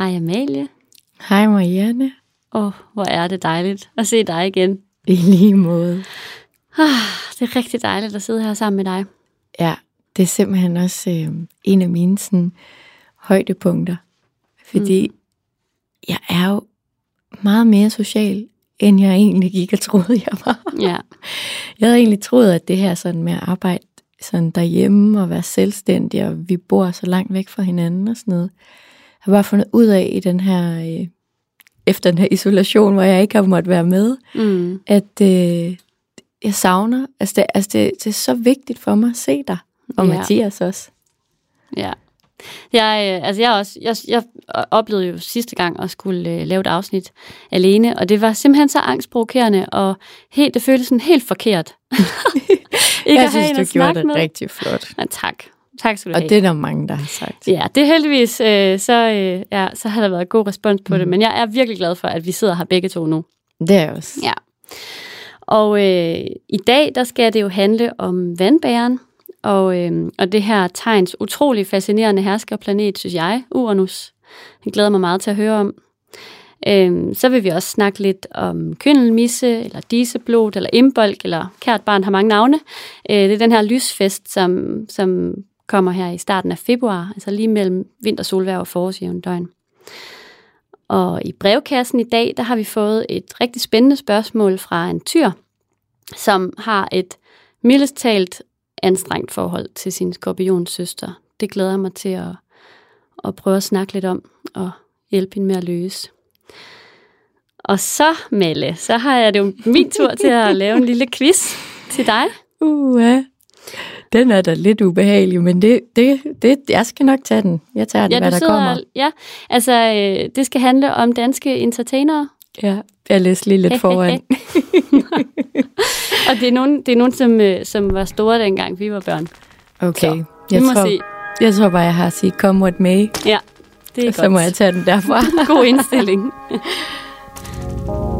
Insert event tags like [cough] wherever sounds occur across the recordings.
Hej Amalie. Hej Marianne. Åh, oh, hvor er det dejligt at se dig igen. I lige måde. Ah, det er rigtig dejligt at sidde her sammen med dig. Ja, det er simpelthen også øh, en af mine sådan, højdepunkter. Fordi mm. jeg er jo meget mere social, end jeg egentlig gik og troede, jeg var. Ja. Jeg havde egentlig troet, at det her sådan med at arbejde sådan derhjemme og være selvstændig, og vi bor så langt væk fra hinanden og sådan noget. Har bare fundet ud af i den her, øh, efter den her isolation, hvor jeg ikke har måttet være med, Mm. at øh, jeg savner, altså, det, altså det, det er så vigtigt for mig at se dig, og Ja. Mathias også. Ja. Jeg, øh, altså jeg, også, jeg, jeg oplevede jo sidste gang at skulle øh, lave et afsnit alene, og det var simpelthen så angstprovokerende, og helt, det føltes sådan helt forkert. [laughs] Ikke jeg synes, du gjorde det med. rigtig flot. Ja, tak. Tak skal du Og have. det er der mange, der har sagt. Ja, det er heldigvis, øh, så, øh, ja, så har der været god respons på mm. det, men jeg er virkelig glad for, at vi sidder her begge to nu. Det er også. Ja. Og øh, i dag, der skal det jo handle om vandbæren, og, øh, og det her tegns utrolig fascinerende herskerplanet, synes jeg, Uranus. Jeg glæder mig meget til at høre om. Øh, så vil vi også snakke lidt om køndelmisse, eller diseblod, eller imbolk, eller kært barn har mange navne. Øh, det er den her lysfest, som, som kommer her i starten af februar, altså lige mellem vintersolvær og forårsjævndøgn. Og i brevkassen i dag, der har vi fået et rigtig spændende spørgsmål fra en tyr, som har et mildest talt anstrengt forhold til sin skorpionsøster. Det glæder jeg mig til at, at prøve at snakke lidt om og hjælpe hende med at løse. Og så, Melle, så har jeg det jo min tur til at lave en lille quiz til dig. [laughs] Uh, -huh. Den er da lidt ubehagelig, men det, det, det, jeg skal nok tage den. Jeg tager den, Ja, hvad der sidder, kommer. ja, altså øh, det skal handle om danske entertainere, Ja, jeg læser lige lidt [laughs] foran. og det er nogen, det er nogen som, øh, som var store dengang vi var børn. Okay, Så, jeg, må tror, se. jeg tror bare, jeg har at sige, come what may, Ja, det er så godt. må jeg tage den derfra. [laughs] God indstilling. [laughs]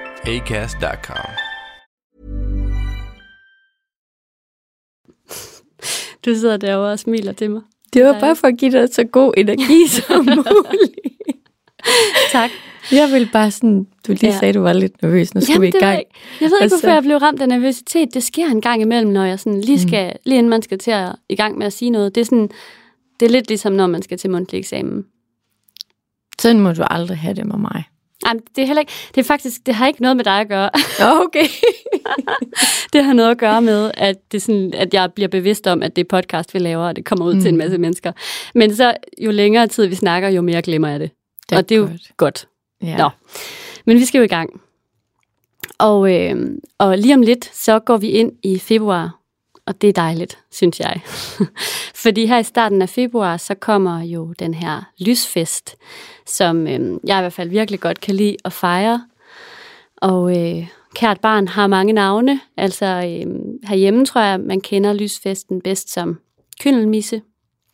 ACAST.com. Du sidder derovre og smiler til mig. Det var bare for at give dig så god energi [laughs] som muligt. Tak. Jeg vil bare sådan, du lige Ja. sagde, du var lidt nervøs, nu skal Jamen, vi i jeg, gang. ikke. jeg ved ikke, Altså- hvorfor jeg blev ramt af nervøsitet. Det sker en gang imellem, når jeg sådan lige skal, lige inden man skal til at i gang med at sige noget. Det er sådan, det er lidt ligesom, når man skal til mundtlig eksamen. Sådan må du aldrig have det med mig. Ej, det er heller ikke, det er faktisk, det har ikke noget med dig at gøre. Okay. [laughs] Det har noget at gøre med, at, det sådan, at jeg bliver bevidst om, at det er podcast, vi laver, og det kommer ud mm. til en masse mennesker. Men så jo længere tid vi snakker, jo mere glemmer jeg det. Det og det er jo godt. godt. Ja. Nå. Men vi skal jo i gang. Og, øh, og lige om lidt, så går vi ind i februar. Og det er dejligt, synes jeg. [laughs] Fordi her i starten af februar, så kommer jo den her lysfest, som øh, jeg i hvert fald virkelig godt kan lide at fejre. Og øh, kært barn har mange navne. Altså øh, herhjemme tror jeg, man kender lysfesten bedst som kyndelmisse.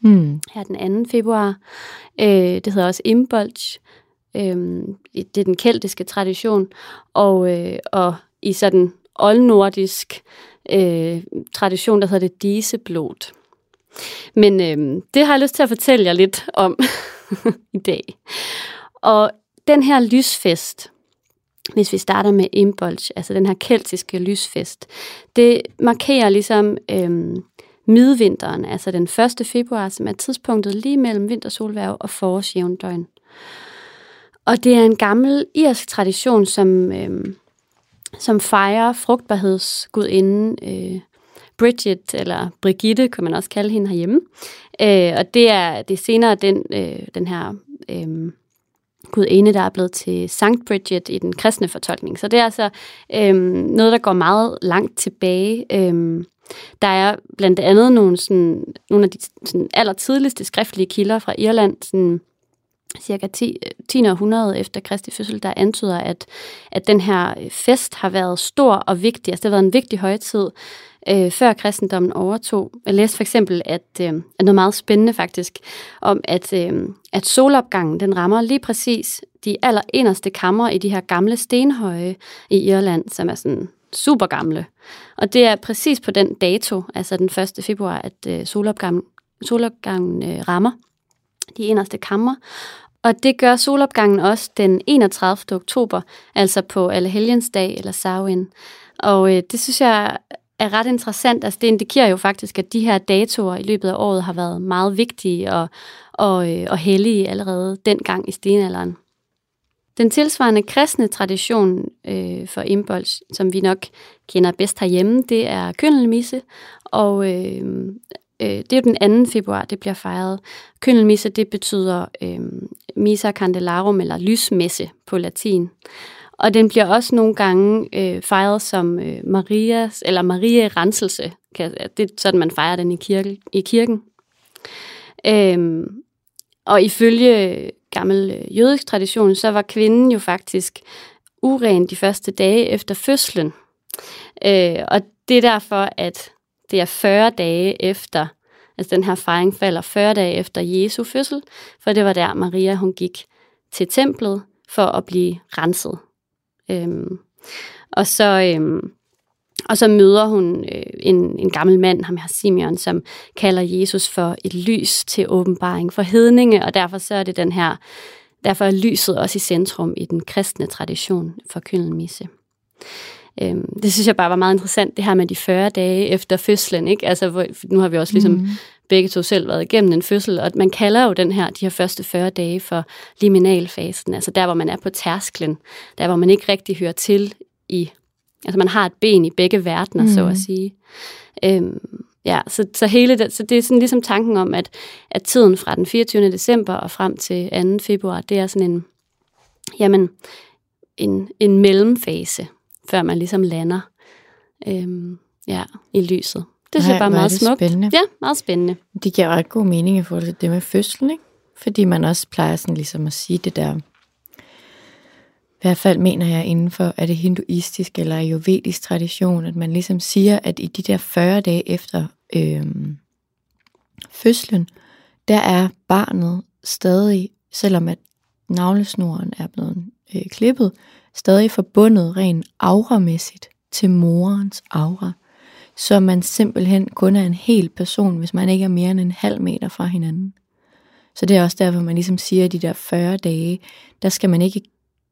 Mm. Her den 2. februar. Øh, det hedder også imbolch. Øh, det er den keltiske tradition. Og, øh, og i sådan oldnordisk øh, tradition, der hedder det diseblod. Men øh, det har jeg lyst til at fortælle jer lidt om [laughs] i dag. Og den her lysfest, hvis vi starter med Imbolc, altså den her keltiske lysfest, det markerer ligesom øh, midvinteren, altså den 1. februar, som er tidspunktet lige mellem vintersolværv og forårsjævndøgn. Og det er en gammel irsk tradition, som, øh, som fejrer frugtbarhedsgudinden øh, Bridget, eller Brigitte, kan man også kalde hende herhjemme. Øh, og det er, det er senere den, øh, den her øh, gudinde, der er blevet til Sankt Bridget i den kristne fortolkning. Så det er altså øh, noget, der går meget langt tilbage. Øh, der er blandt andet nogle, sådan, nogle af de sådan, allertidligste skriftlige kilder fra Irland, sådan, cirka 10. 10. århundrede efter Kristi fødsel, der antyder, at, at den her fest har været stor og vigtig. Altså det har været en vigtig højtid, øh, før kristendommen overtog. Jeg læste for eksempel, at, øh, at noget meget spændende faktisk, om at, øh, at solopgangen den rammer lige præcis de allerinderste kammer i de her gamle stenhøje i Irland, som er sådan super gamle. Og det er præcis på den dato, altså den 1. februar, at øh, solopgangen, solopgangen øh, rammer de eneste kammer. Og det gør solopgangen også den 31. oktober, altså på Allehelgensdag eller Samhain. Og øh, det synes jeg er ret interessant. Altså det indikerer jo faktisk, at de her datoer i løbet af året har været meget vigtige og, og, øh, og hellige allerede dengang i stenalderen. Den tilsvarende kristne tradition øh, for imbols, som vi nok kender bedst herhjemme, det er køndelmisse, og øh, øh, det er jo den 2. februar, det bliver fejret. Køndelmisse, det betyder øh, misa candelarum, eller lysmesse på latin. Og den bliver også nogle gange øh, fejret som øh, Marias, eller Marie Renselse. Det er sådan, man fejrer den i, kirke, i kirken. Øhm, og ifølge gammel øh, jødisk tradition, så var kvinden jo faktisk uren de første dage efter fødslen. Øh, og det er derfor, at det er 40 dage efter, altså den her fejring falder 40 dage efter Jesu fødsel, for det var der Maria, hun gik til templet for at blive renset. Øhm, og så... Øhm, og så møder hun øh, en, en gammel mand, ham her Simeon, som kalder Jesus for et lys til åbenbaring for hedninge, og derfor så er det den her, derfor er lyset også i centrum i den kristne tradition for kyndelmisse. Øhm, det synes jeg bare var meget interessant, det her med de 40 dage efter fødslen, ikke? Altså, hvor, nu har vi også ligesom mm. begge to selv været igennem en fødsel, og man kalder jo den her, de her første 40 dage for liminalfasen, altså der, hvor man er på tærsklen, der, hvor man ikke rigtig hører til i Altså man har et ben i begge verdener, mm. så at sige. Øhm, ja, så, så, hele det, så det er sådan ligesom tanken om, at, at tiden fra den 24. december og frem til 2. februar, det er sådan en, jamen, en, en mellemfase, før man ligesom lander øhm, ja, i lyset. Det synes jeg bare er meget smukt. Spændende. Ja, meget spændende. Det giver ret god mening i forhold til det med fødslen, ikke? Fordi man også plejer sådan ligesom at sige det der, i hvert fald mener jeg inden for, er det hinduistisk eller ayurvedisk tradition, at man ligesom siger, at i de der 40 dage efter øhm, fødslen, der er barnet stadig, selvom at navlesnoren er blevet øh, klippet, stadig forbundet rent auramæssigt til morens aura. Så man simpelthen kun er en hel person, hvis man ikke er mere end en halv meter fra hinanden. Så det er også derfor, man ligesom siger, at de der 40 dage, der skal man ikke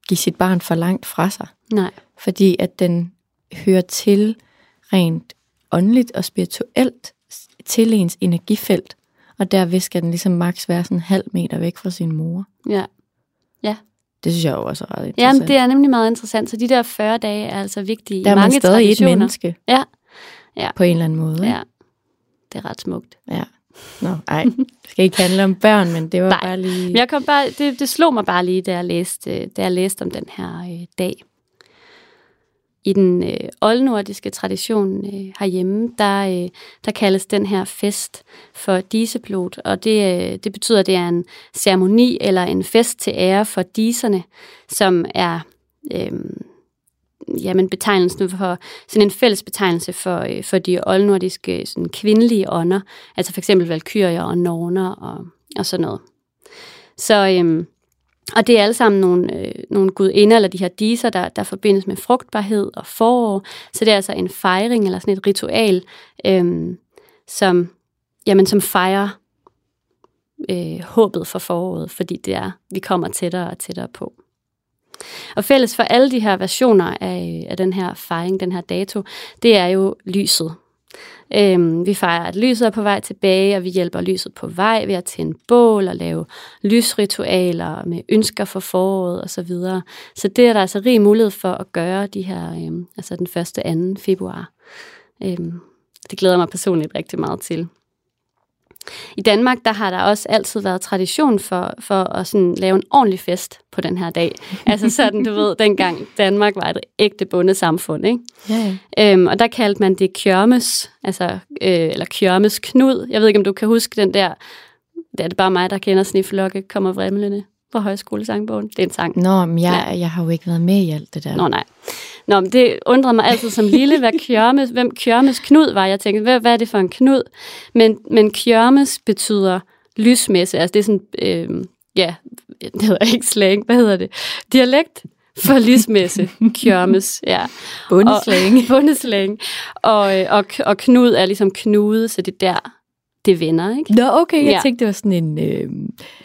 give sit barn for langt fra sig. Nej. Fordi at den hører til rent åndeligt og spirituelt til ens energifelt. Og derved skal den ligesom maks være sådan en halv meter væk fra sin mor. Ja. Ja. Det synes jeg jo også er ret interessant. Jamen, det er nemlig meget interessant. Så de der 40 dage er altså vigtige der er i mange man stadig et menneske. Ja. Ja. På en eller anden måde. Ja. Det er ret smukt. Ja. Nå, ej. Det skal ikke handle om børn, men det var Nej, bare lige... Men jeg kom bare, det, det slog mig bare lige, da jeg læste, da jeg læste om den her øh, dag i den øh, oldnordiske tradition øh, herhjemme, der, øh, der kaldes den her fest for diseblod, og det, øh, det betyder, at det er en ceremoni eller en fest til ære for diserne, som er øh, jamen, betegnelsen for, sådan en fælles betegnelse for, øh, for de oldnordiske sådan kvindelige ånder, altså for eksempel valkyrier og norner og, og sådan noget. Så, Øh, og det er alle sammen nogle, øh, nogle gudinder, eller de her diser, der, der forbindes med frugtbarhed og forår. Så det er altså en fejring, eller sådan et ritual, øh, som, jamen, som fejrer øh, håbet for foråret, fordi det er, vi kommer tættere og tættere på. Og fælles for alle de her versioner af, øh, af den her fejring, den her dato, det er jo lyset. Øhm, vi fejrer, at lyset er på vej tilbage, og vi hjælper lyset på vej ved at tænde bål og lave lysritualer med ønsker for foråret osv. Så, videre. så det er der altså rig mulighed for at gøre de her, øhm, altså den 1. 2. februar. Øhm, det glæder mig personligt rigtig meget til. I Danmark, der har der også altid været tradition for, for at sådan lave en ordentlig fest på den her dag. [laughs] Altså sådan, du ved, dengang Danmark var et ægte bundesamfund, ikke? Ja. Øhm, og der kaldte man det kjørmes, altså, øh, eller kjørmes knud. Jeg ved ikke, om du kan huske den der, det er det bare mig, der kender sniflokke, kommer vrimlende på højskolesangbogen. Det er en sang. Nå, men jeg, ja. jeg har jo ikke været med i alt det der. Nå, nej. Nå, men det undrede mig altid som lille, hvad [laughs] kjørmes, hvem kjørmes knud var. Jeg tænkte, hvad, hvad er det for en knud? Men, men kjørmes betyder lysmesse. Altså det er sådan, øh, ja, det hedder ikke slang, hvad hedder det? Dialekt for lysmesse, [laughs] kjørmes, ja. Bundeslang. Og, [laughs] bundeslang. Og, øh, og, og knud er ligesom knude, så det er der, det vender, ikke? Nå, okay, jeg Ja. tænkte, det var sådan en øh,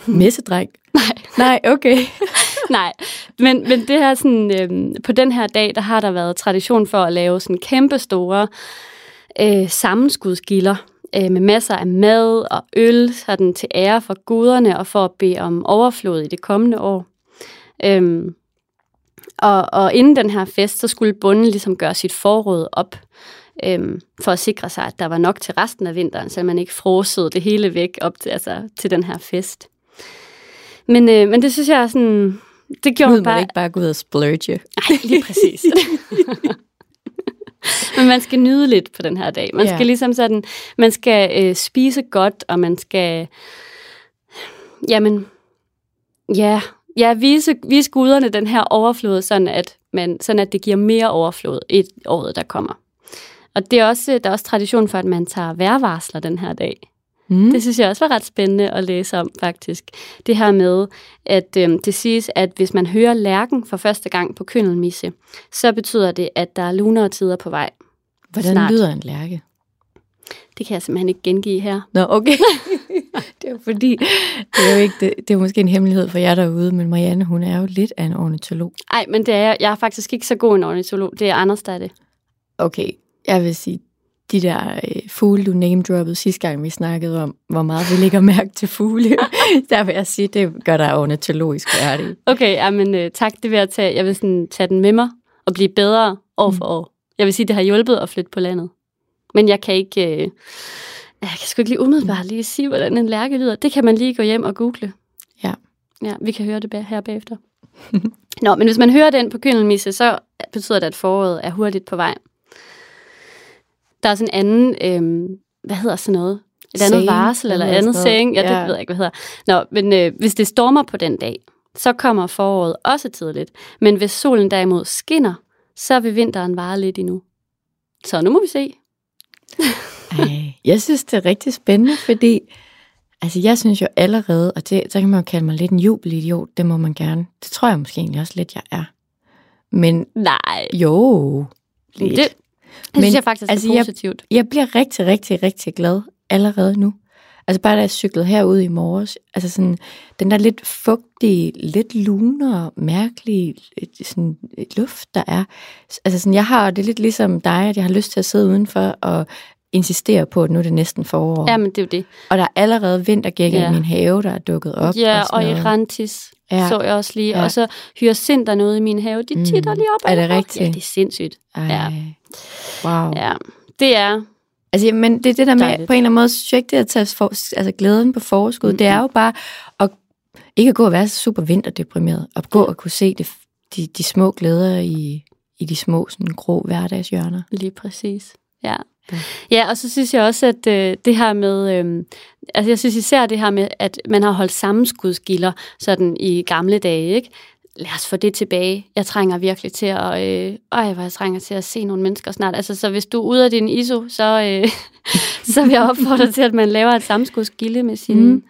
messedreng. [laughs] Nej. Nej, okay. [laughs] Nej, men, men det her sådan, øhm, på den her dag, der har der været tradition for at lave sådan kæmpe store øh, sammenskudskilder øh, med masser af mad og øl, sådan til ære for guderne og for at bede om overflod i det kommende år. Øhm, og, og inden den her fest, så skulle bunden ligesom gøre sit forråd op, øhm, for at sikre sig, at der var nok til resten af vinteren, så man ikke frosede det hele væk op til, altså, til den her fest. Men, øh, men det synes jeg er sådan... Det gjorde mig bare... ikke bare gå ud og splurge. Nej, lige præcis. [laughs] Men man skal nyde lidt på den her dag. Man Ja. skal ligesom sådan, man skal øh, spise godt, og man skal, jamen, ja, ja vise, vise guderne den her overflod, sådan at, man, sådan at det giver mere overflod i året, der kommer. Og det er også, der er også tradition for, at man tager vejrvarsler den her dag. Mm. Det synes jeg også var ret spændende at læse om, faktisk. Det her med, at øhm, det siges, at hvis man hører lærken for første gang på køndelmisse, så betyder det, at der er lunere tider på vej. Hvordan snart. lyder en lærke? Det kan jeg simpelthen ikke gengive her. Nå, okay. [laughs] det er jo fordi, det er jo ikke, det, det er måske en hemmelighed for jer derude, men Marianne, hun er jo lidt af en ornitolog. Nej, men det er jeg. Jeg er faktisk ikke så god en ornitolog. Det er Anders, der er det. Okay, jeg vil sige, de der øh, fugle, du name-droppede sidste gang, vi snakkede om, hvor meget vi lægger mærke til fugle, [laughs] der vil jeg sige, det gør dig ornitologisk færdig. Okay, ja, men øh, tak. Det vil jeg tage. Jeg vil sådan, tage den med mig og blive bedre år for år. Jeg vil sige, det har hjulpet at flytte på landet. Men jeg kan ikke... Øh, jeg kan sgu ikke lige umiddelbart lige sige, hvordan en lærke lyder. Det kan man lige gå hjem og google. Ja. Ja, vi kan høre det her bagefter. [laughs] Nå, men hvis man hører den på køndelmisse, så betyder det, at foråret er hurtigt på vej. Der er sådan en anden, øh, hvad hedder sådan noget? Et andet Saying, varsel eller andet saying. Ja, det Ja. ved jeg ikke, hvad hedder. Nå, men øh, hvis det stormer på den dag, så kommer foråret også tidligt. Men hvis solen derimod skinner, så vil vinteren vare lidt endnu. Så nu må vi se. Ej, jeg synes, det er rigtig spændende, fordi altså, jeg synes jo allerede, og det, så kan man jo kalde mig lidt en jubelidiot, det må man gerne. Det tror jeg måske egentlig også lidt, jeg er. Men Nej, jo, lidt. det Men, synes jeg faktisk altså, er jeg- positivt. Jeg bliver rigtig, rigtig, rigtig glad allerede nu. Altså bare da jeg cyklede herude i morges, altså sådan, den der lidt fugtige, lidt lunere, mærkelige sådan, luft, der er. Altså sådan, jeg har det lidt ligesom dig, at jeg har lyst til at sidde udenfor og insistere på, at nu er det næsten forår. Ja, men det er jo det. Og der er allerede vintergækker Ja. i min have, der er dukket op. Ja, og, og noget. Irantis Ja. så jeg også lige. Ja. Og så hyacinter noget i min have. De Mm. titter lige op. Er det rigtigt? Ja, det er sindssygt. Ej, Ja. Wow. Ja, det er... Altså, men det er det der med, Dejligt. på en eller anden måde, synes jeg ikke, det at tage for, altså, glæden på forskud. Mm-mm. Det er jo bare at ikke at gå og være super vinterdeprimeret, og gå og kunne se det, de, de små glæder i, i de små, sådan grå hverdagshjørner. Lige præcis. Ja. Ja, og så synes jeg også, at øh, det her med, øh, altså jeg synes især det her med, at man har holdt sammenskudskilder sådan i gamle dage, ikke? Lad os få det tilbage. Jeg trænger virkelig til at, øh, øj, hvor jeg trænger til at se nogle mennesker snart. Altså, så hvis du er ude af din ISO, så, øh, [laughs] så vil jeg opfordre til, at man laver et sammenskudskilde med sine, mm.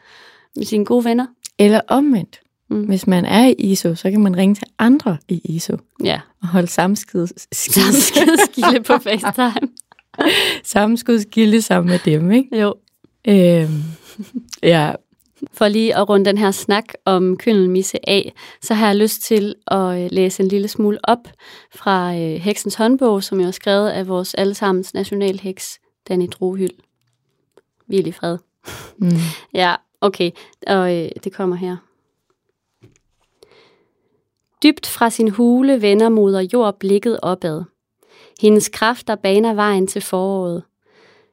med sine gode venner. Eller omvendt. Mm. Hvis man er i ISO, så kan man ringe til andre i ISO Ja, og holde [laughs] sammenskudskilde på FaceTime. [laughs] sammenskudskilde sammen med dem, ikke? Jo. Øhm, ja, For lige at runde den her snak om køndelmisse af, så har jeg lyst til at øh, læse en lille smule op fra øh, Heksens håndbog, som jo er skrevet af vores allesammens nationalheks, Danny Drohyld. Hvil i fred. mm. [laughs] Ja, okay, og øh, det kommer her. Dybt fra sin hule vender moder jord blikket opad. Hendes kræfter baner vejen til foråret.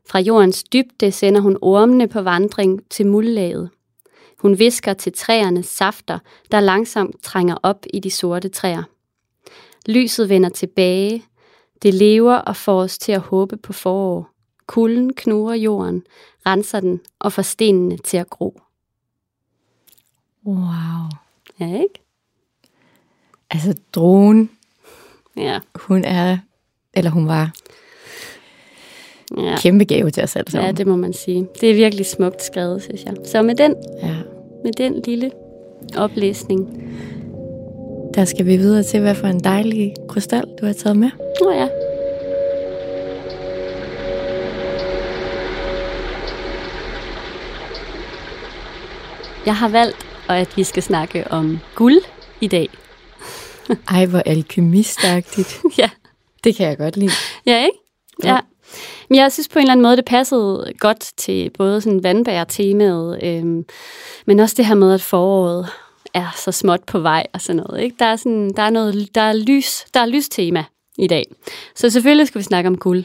Fra jordens dybde sender hun ormene på vandring til muldlaget. Hun visker til træernes safter, der langsomt trænger op i de sorte træer. Lyset vender tilbage. Det lever og får os til at håbe på forår. Kulden knurrer jorden, renser den og får stenene til at gro. wow. Ja, ikke? Altså, drogen, Ja, hun er, eller hun var, ja. kæmpe gave til os alle ja, sammen. det må man sige. Det er virkelig smukt skrevet, synes jeg. Så med den, ja. med den lille oplæsning. Der skal vi videre til, hvad for en dejlig krystal, du har taget med. Nå ja. Jeg har valgt, at vi skal snakke om guld i dag. Ej, hvor alkymistagtigt. [laughs] ja. Det kan jeg godt lide. Ja, ikke? Ja. Men jeg synes på en eller anden måde, det passede godt til både sådan vandbær-temaet, øhm, men også det her med, at foråret er så småt på vej og sådan noget. Ikke? Der, er sådan, der, er noget, der, er lys, der er lystema i dag. Så selvfølgelig skal vi snakke om guld.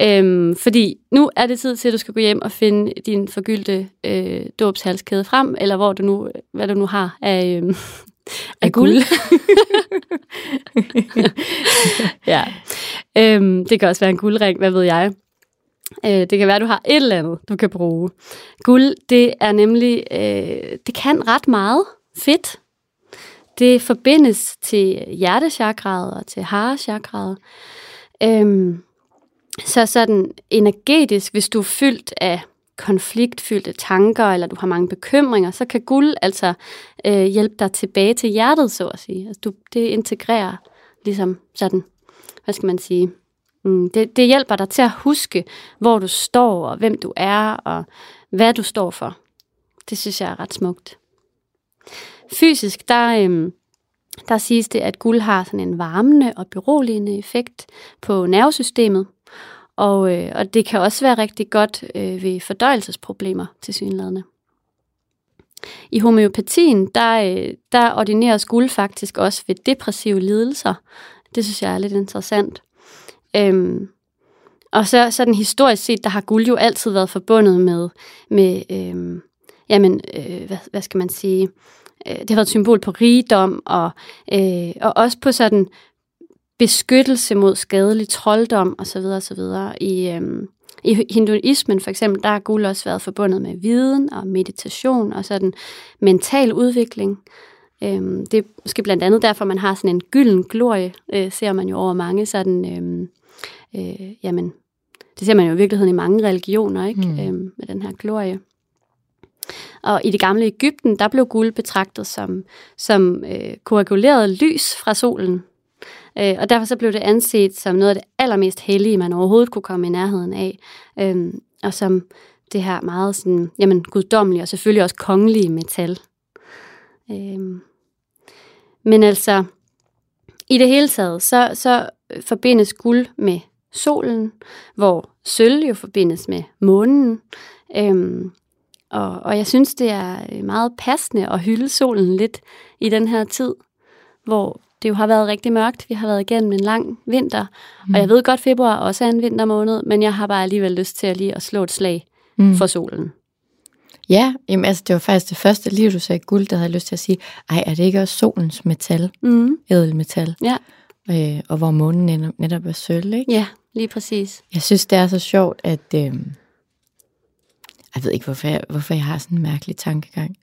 Øhm, fordi nu er det tid til, at du skal gå hjem og finde din forgyldte øh, dåbshalskæde frem, eller hvor du nu, hvad du nu har af, øh, af guld. [laughs] ja. Øhm, det kan også være en guldring, hvad ved jeg. Øh, det kan være, at du har et eller andet, du kan bruge. Guld, det er nemlig, øh, det kan ret meget fedt. Det forbindes til hjertechakraet og til harechakraet. Øhm, så sådan energetisk, hvis du er fyldt af konfliktfyldte tanker, eller du har mange bekymringer, så kan guld altså øh, hjælpe dig tilbage til hjertet, så at sige. Altså, du, det integrerer ligesom sådan, hvad skal man sige, mm, det, det hjælper dig til at huske, hvor du står, og hvem du er, og hvad du står for. Det synes jeg er ret smukt. Fysisk, der, Øh, der siges det, at guld har sådan en varmende og beroligende effekt på nervesystemet, og, øh, og det kan også være rigtig godt øh, ved fordøjelsesproblemer til synlædende. I homeopatien, der, øh, der ordineres guld faktisk også ved depressive lidelser. Det synes jeg er lidt interessant. Øhm, og så sådan historisk set, der har guld jo altid været forbundet med, med øhm, jamen, øh, hvad, hvad skal man sige, øh, det har været et symbol på rigdom, og, øh, og også på sådan beskyttelse mod skadelig trolddom osv. osv. I, øhm, I hinduismen for eksempel, der har guld også været forbundet med viden og meditation og sådan mental udvikling. Øhm, det er måske blandt andet derfor, man har sådan en gylden glorie, øh, ser man jo over mange sådan, øhm, øh, jamen, det ser man jo i virkeligheden i mange religioner, ikke? Mm. Øhm, med den her glorie. Og i det gamle Ægypten, der blev guld betragtet som, som øh, koaguleret lys fra solen. Øh, og derfor så blev det anset som noget af det allermest hellige, man overhovedet kunne komme i nærheden af. Øh, og som det her meget sådan, jamen, guddommelige og selvfølgelig også kongelige metal. Øh, men altså, i det hele taget, så, så forbindes guld med solen, hvor sølv jo forbindes med månen. Øhm, og, og jeg synes, det er meget passende at hylde solen lidt i den her tid, hvor det jo har været rigtig mørkt. Vi har været igennem en lang vinter, mm. og jeg ved godt, februar også er en vintermåned, men jeg har bare alligevel lyst til at lige at slå et slag mm. for solen. Ja, jamen, altså, det var faktisk det første lige, du sagde guld, der havde lyst til at sige, ej, er det ikke også solens metal, Mm. ædelmetal? Ja. øh, og hvor månen netop, netop er sølv, ikke? Ja, lige præcis. Jeg synes, det er så sjovt, at... Øh, jeg ved ikke, hvorfor jeg, hvorfor jeg har sådan en mærkelig tankegang.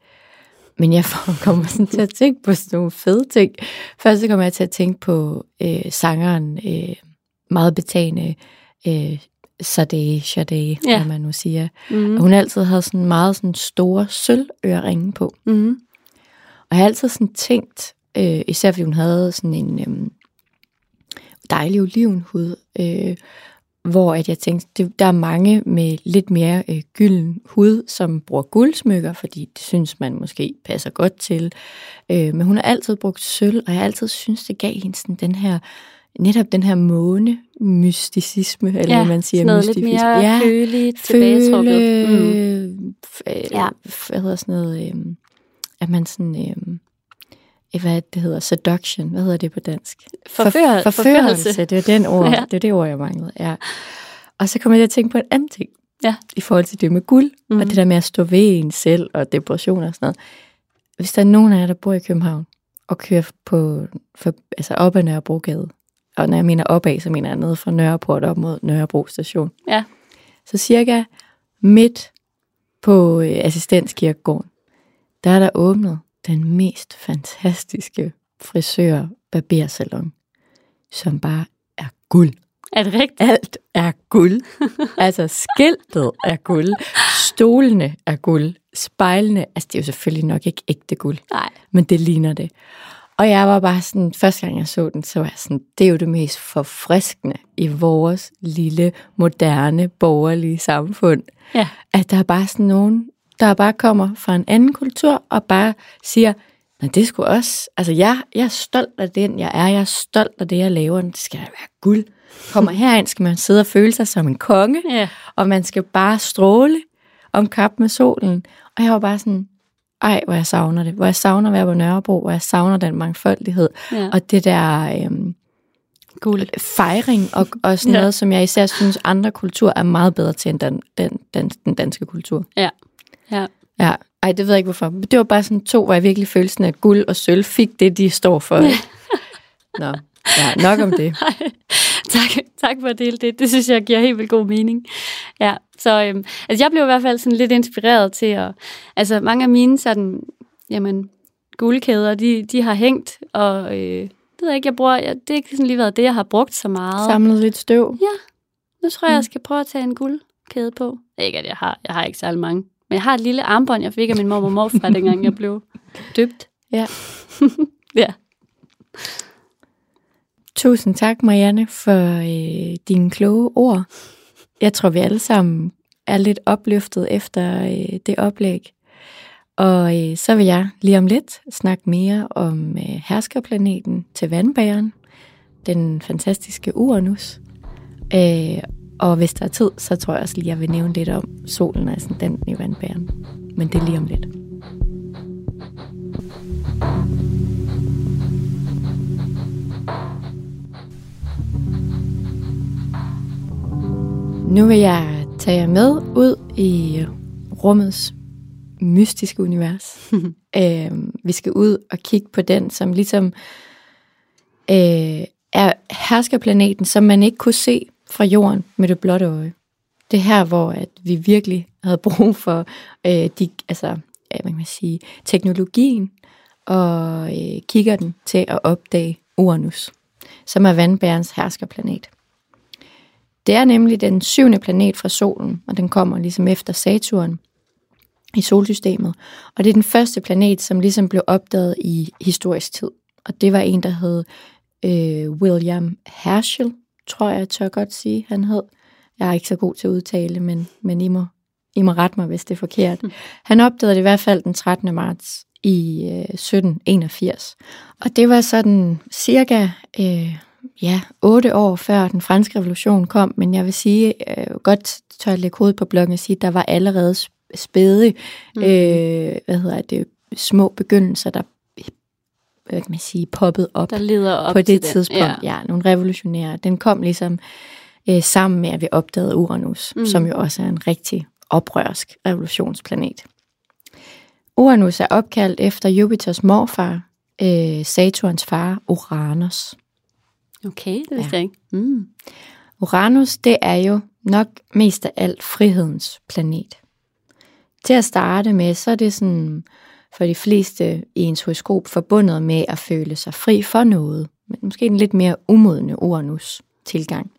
Men jeg får, [laughs] kommer sådan til at tænke på sådan nogle fede ting. Først så kommer jeg til at tænke på øh, sangeren, øh, meget betagende øh, Sade, Sade, Ja. hvad man nu siger. Mm. Og hun altid havde sådan meget sådan store sølvøreringe på. Mm. Og jeg har altid sådan tænkt, øh, især fordi hun havde sådan en øh, dejlig olivenhud, øh, hvor at jeg tænkte, det, der er mange med lidt mere øh, gylden hud, som bruger guldsmykker, fordi det synes man måske passer godt til. Øh, men hun har altid brugt sølv, og jeg har altid synes det gav hende sådan den her, netop den her måne mysticisme, eller Ja, hvad man siger. noget lidt mystifisme. mere ja, føleligt, tilbagetrukket. Mm. f- Ja. f- hvad hedder sådan noget, øh, at man sådan, øh, hvad det hedder, seduction, hvad hedder det på dansk? Forfør, For, forførelse, forførelse. det er den ord, [laughs] Ja. det er det ord, jeg manglede, ja. Og så kommer jeg til at tænke på en anden ting, Ja. i forhold til det med guld, mm. Og det der med at stå ved en selv, og depression og sådan noget. Hvis der er nogen af jer, der bor i København, og kører på, for, altså op ad Nørrebrogade, og når jeg mener opad, så mener jeg nede fra Nørreport op mod Nørrebro station. Ja. Så cirka midt på øh, assistenskirkegården, der er der åbnet den mest fantastiske frisør barbersalon, som bare er guld. Er det rigtigt? Alt er guld. altså skiltet er guld. Stolene er guld. Spejlene, altså det er jo selvfølgelig nok ikke ægte guld, Nej. men det ligner det. Og jeg var bare sådan, første gang jeg så den, så var jeg sådan, det er jo det mest forfriskende i vores lille, moderne, borgerlige samfund. Ja. At der er bare sådan nogen, der bare kommer fra en anden kultur og bare siger, nej, det skulle også, altså jeg, jeg er stolt af den, jeg er, jeg er stolt af det, jeg laver, det skal da være guld. Kommer [laughs] herind, skal man sidde og føle sig som en konge, Ja. og man skal bare stråle om kap med solen. Og jeg var bare sådan, ej, hvor jeg savner det. Hvor jeg savner at være på Nørrebro, hvor jeg savner den mangfoldighed. ja. Og det der øhm, Guld. fejring og, og sådan ja. noget, som jeg især synes, andre kulturer er meget bedre til end den, den, den, den danske kultur. Ja. Ja. Ja, ej, det ved jeg ikke hvorfor. Men det var bare sådan to, hvor jeg virkelig følte sådan, at guld og sølv fik det, de står for. [laughs] Nå, ja, nok om det. [laughs] tak, tak for at dele det. Det synes jeg giver helt vildt god mening. Ja, så øhm, altså jeg blev i hvert fald sådan lidt inspireret til at... Altså mange af mine sådan, jamen, guldkæder, de, de har hængt, og øh, det ved jeg ikke, jeg bruger... Jeg, det har ikke sådan lige været det, jeg har brugt så meget. Samlet lidt støv. Nu tror jeg, jeg skal prøve at tage en guldkæde på. Ikke, at jeg har, jeg har ikke særlig mange. Men jeg har et lille armbånd, jeg fik af min mor og morfar, dengang jeg blev døbt. Ja. [laughs] Ja. Tusind tak, Marianne, for øh, dine kloge ord. Jeg tror, vi alle sammen er lidt opløftet efter øh, det oplæg. Og øh, så vil jeg lige om lidt snakke mere om øh, herskerplaneten til vandbæren, den fantastiske Uranus. Øh, og hvis der er tid, så tror jeg også lige, jeg vil nævne lidt om solen og ascendanten i vandbæren. Men det er lige om lidt. Nu vil jeg tage jer med ud i rummets mystiske univers. [laughs] øh, vi skal ud og kigge på den, som ligesom øh, er herskerplaneten, som man ikke kunne se fra jorden med det blotte øje. Det er her, hvor at vi virkelig havde brug for øh, de, altså, ja, hvad kan man sige, teknologien og øh, kigger den til at opdage Uranus, som er vandbærens herskerplanet. Det er nemlig den syvende planet fra solen, og den kommer ligesom efter Saturn i solsystemet. Og det er den første planet, som ligesom blev opdaget i historisk tid. Og det var en, der hed øh, William Herschel, tror jeg, jeg tør godt sige, han hed. Jeg er ikke så god til at udtale, men, men I, må, I må rette mig, hvis det er forkert. [laughs] Han opdagede det i hvert fald den 13. marts i øh, 1781. Og det var sådan cirka øh, ja, otte år før den franske revolution kom, men jeg vil sige, øh, godt tør jeg lægge hovedet på blokken og sige, at der var allerede spæde, mm. øh, hvad hedder det, små begyndelser, der hvad kan man sige, poppet op Der leder op på det den. tidspunkt. Ja. ja, nogle revolutionære. Den kom ligesom øh, sammen med, at vi opdagede Uranus, mm. som jo også er en rigtig oprørsk revolutionsplanet. Uranus er opkaldt efter Jupiters morfar, øh, Saturns far, Uranus. Okay, det vidste ja. jeg ikke. Mm. Uranus, det er jo nok mest af alt frihedens planet. Til at starte med, så er det sådan for de fleste i ens horoskop forbundet med at føle sig fri for noget, men måske en lidt mere umodne Uranus tilgang.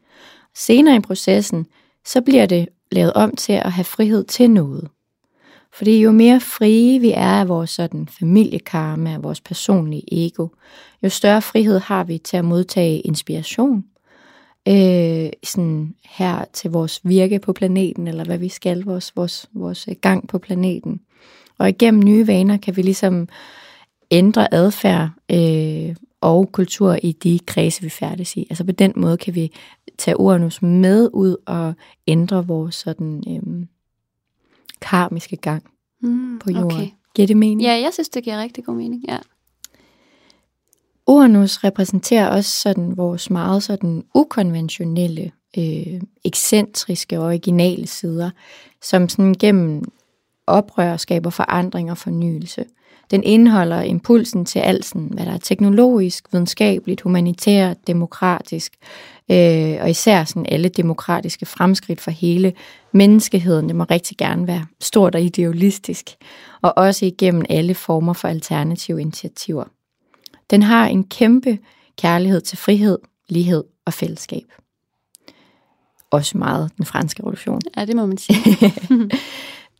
Senere i processen, så bliver det lavet om til at have frihed til noget. Fordi jo mere frie vi er af vores sådan familiekarma, af vores personlige ego, jo større frihed har vi til at modtage inspiration, øh, sådan her til vores virke på planeten, eller hvad vi skal, vores, vores, vores øh, gang på planeten. Og igennem nye vaner kan vi ligesom ændre adfærd øh, og kultur i de kredse, vi færdes i. Altså på den måde kan vi tage Uranus med ud og ændre vores sådan øh, karmiske gang Mm, på jorden. Okay. Giver det mening? Ja, jeg synes, det giver rigtig god mening. Ja. Uranus repræsenterer også sådan vores meget sådan ukonventionelle, øh, ekscentriske og originale sider, som sådan gennem oprør skaber forandring og fornyelse. Den indeholder impulsen til alt, sådan, hvad der er teknologisk, videnskabeligt, humanitært, demokratisk, øh, og især sådan alle demokratiske fremskridt for hele menneskeheden. Det må rigtig gerne være stort og idealistisk, og også igennem alle former for alternative initiativer. Den har en kæmpe kærlighed til frihed, lighed og fællesskab. Også meget den franske revolution. ja, det må man sige. [laughs]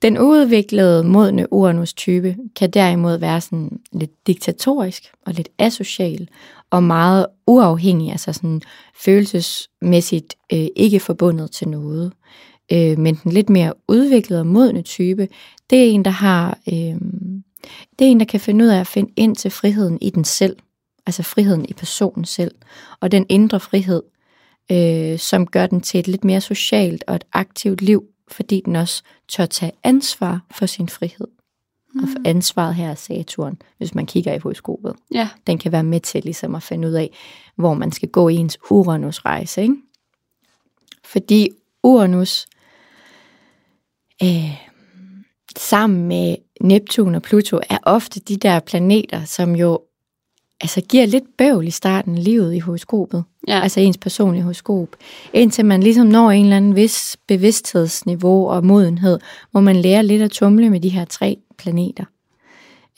Den uudviklede modne Uranus-type kan derimod være sådan lidt diktatorisk og lidt asocial og meget uafhængig, altså sådan følelsesmæssigt øh, ikke forbundet til noget. Øh, men den lidt mere udviklede og modne type, det er en, der har, øh, det er en, der kan finde ud af at finde ind til friheden i den selv, altså friheden i personen selv, og den indre frihed, øh, som gør den til et lidt mere socialt og et aktivt liv, fordi den også tør tage ansvar for sin frihed. Mm. Og for ansvaret her er Saturn, hvis man kigger i horoskopet. ja. Den kan være med til ligesom at finde ud af, hvor man skal gå i ens Uranus-rejse. Ikke? Fordi Uranus øh, sammen med Neptun og Pluto er ofte de der planeter, som jo altså giver lidt bøvl i starten livet i horoskopet. Ja. Altså ens personlige horoskop. Indtil man ligesom når en eller anden vis bevidsthedsniveau og modenhed, hvor man lærer lidt at tumle med de her tre planeter.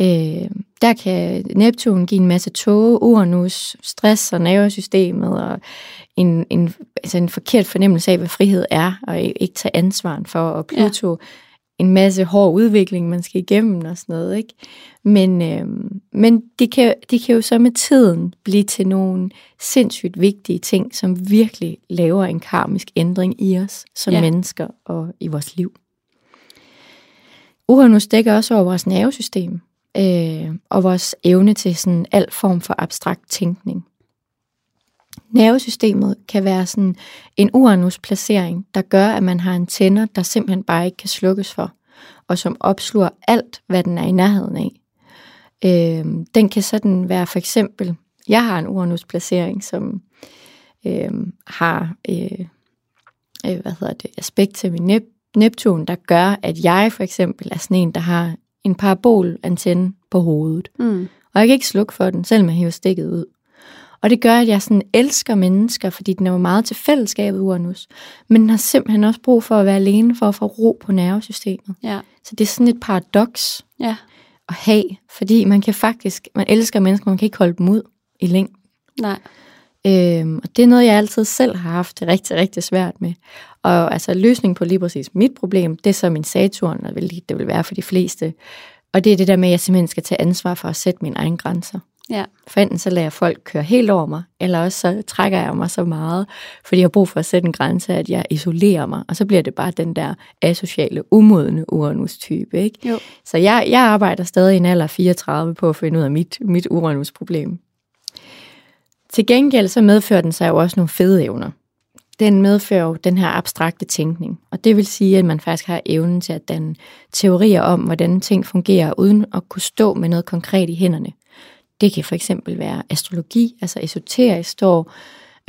Øh, der kan Neptun give en masse tåge, Uranus, stress og nervesystemet og en, en, altså en forkert fornemmelse af, hvad frihed er, og ikke tage ansvar for, og Pluto ja. En masse hård udvikling, man skal igennem og sådan noget. Ikke? Men, øh, men de, kan, de kan jo så med tiden blive til nogle sindssygt vigtige ting, som virkelig laver en karmisk ændring i os som ja. mennesker og i vores liv. Uranus dækker også over vores nervesystem øh, og vores evne til sådan al form for abstrakt tænkning. Nervesystemet kan være sådan en Uranus-placering, der gør, at man har en tænder, der simpelthen bare ikke kan slukkes for, og som opsluger alt, hvad den er i nærheden af. Øh, den kan sådan være for eksempel, jeg har en Uranus-placering, som øh, har øh, øh, hvad hedder det, aspekt til min Nep- Neptun, der gør, at jeg for eksempel er sådan en, der har en parabolantenne på hovedet. Mm. Og jeg kan ikke slukke for den, selvom jeg hiver stikket ud. Og det gør, at jeg sådan elsker mennesker, fordi den er jo meget til fællesskabet Uranus. Men den har simpelthen også brug for at være alene, for at få ro på nervesystemet. Ja. Så det er sådan et paradoks Ja. at have, fordi man kan faktisk, man elsker mennesker, man kan ikke holde dem ud i længden. Nej. Øhm, og det er noget, jeg altid selv har haft det rigtig, rigtig svært med. Og altså løsningen på lige præcis mit problem, det er så min Saturn, og det vil, være for de fleste. Og det er det der med, at jeg simpelthen skal tage ansvar for at sætte mine egne grænser. Ja. For enten så lader jeg folk køre helt over mig, eller også så trækker jeg mig så meget, fordi jeg har brug for at sætte en grænse, at jeg isolerer mig. Og så bliver det bare den der asociale, umodne Uranus-type. Ikke? Jo. Så jeg, jeg arbejder stadig i en alder af 34 på at finde ud af mit, mit Uranus-problem. Til gengæld så medfører den sig jo også nogle fede evner. Den medfører jo den her abstrakte tænkning, og det vil sige, at man faktisk har evnen til at danne teorier om, hvordan ting fungerer, uden at kunne stå med noget konkret i hænderne. Det kan for eksempel være astrologi, altså esoterisk står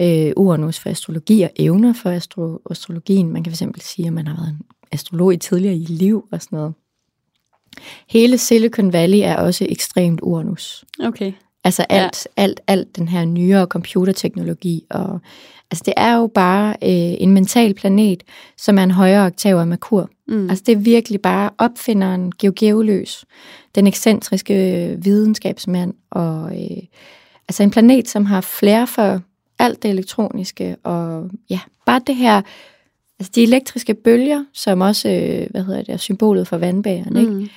øh, Uranus for astrologi og evner for astro- astrologien. Man kan for eksempel sige, at man har været en astrolog i tidligere i liv og sådan noget. Hele Silicon Valley er også ekstremt Uranus. Okay. Altså alt, ja. alt, alt den her nyere computerteknologi. Og, altså det er jo bare øh, en mental planet, som er en højere oktav af Merkur. Mm. Altså det er virkelig bare opfinderen Georgievløs, den ekscentriske videnskabsmand, og øh, altså en planet, som har flere for alt det elektroniske, og ja, bare det her, altså de elektriske bølger, som også, øh, hvad hedder det, er symbolet for vandbæren, mm. ikke?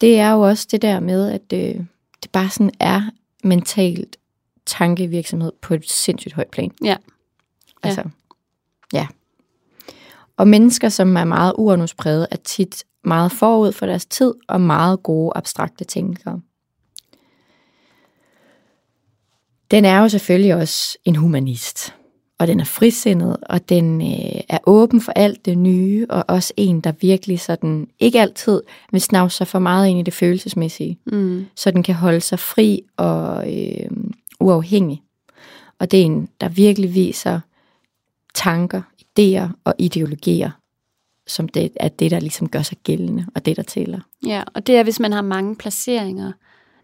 det er jo også det der med, at øh, det bare sådan er mentalt tankevirksomhed på et sindssygt højt plan. Ja. Altså, ja. Og mennesker, som er meget uanuspræget, er tit meget forud for deres tid og meget gode abstrakte tænkere. Den er jo selvfølgelig også en humanist, og den er frisindet, og den øh, er åben for alt det nye, og også en, der virkelig sådan, ikke altid vil snave sig for meget ind i det følelsesmæssige, mm. så den kan holde sig fri og øh, uafhængig. Og det er en, der virkelig viser tanker, idéer og ideologier, som det er det, der ligesom gør sig gældende, og det, der tæller. Ja, og det er, hvis man har mange placeringer,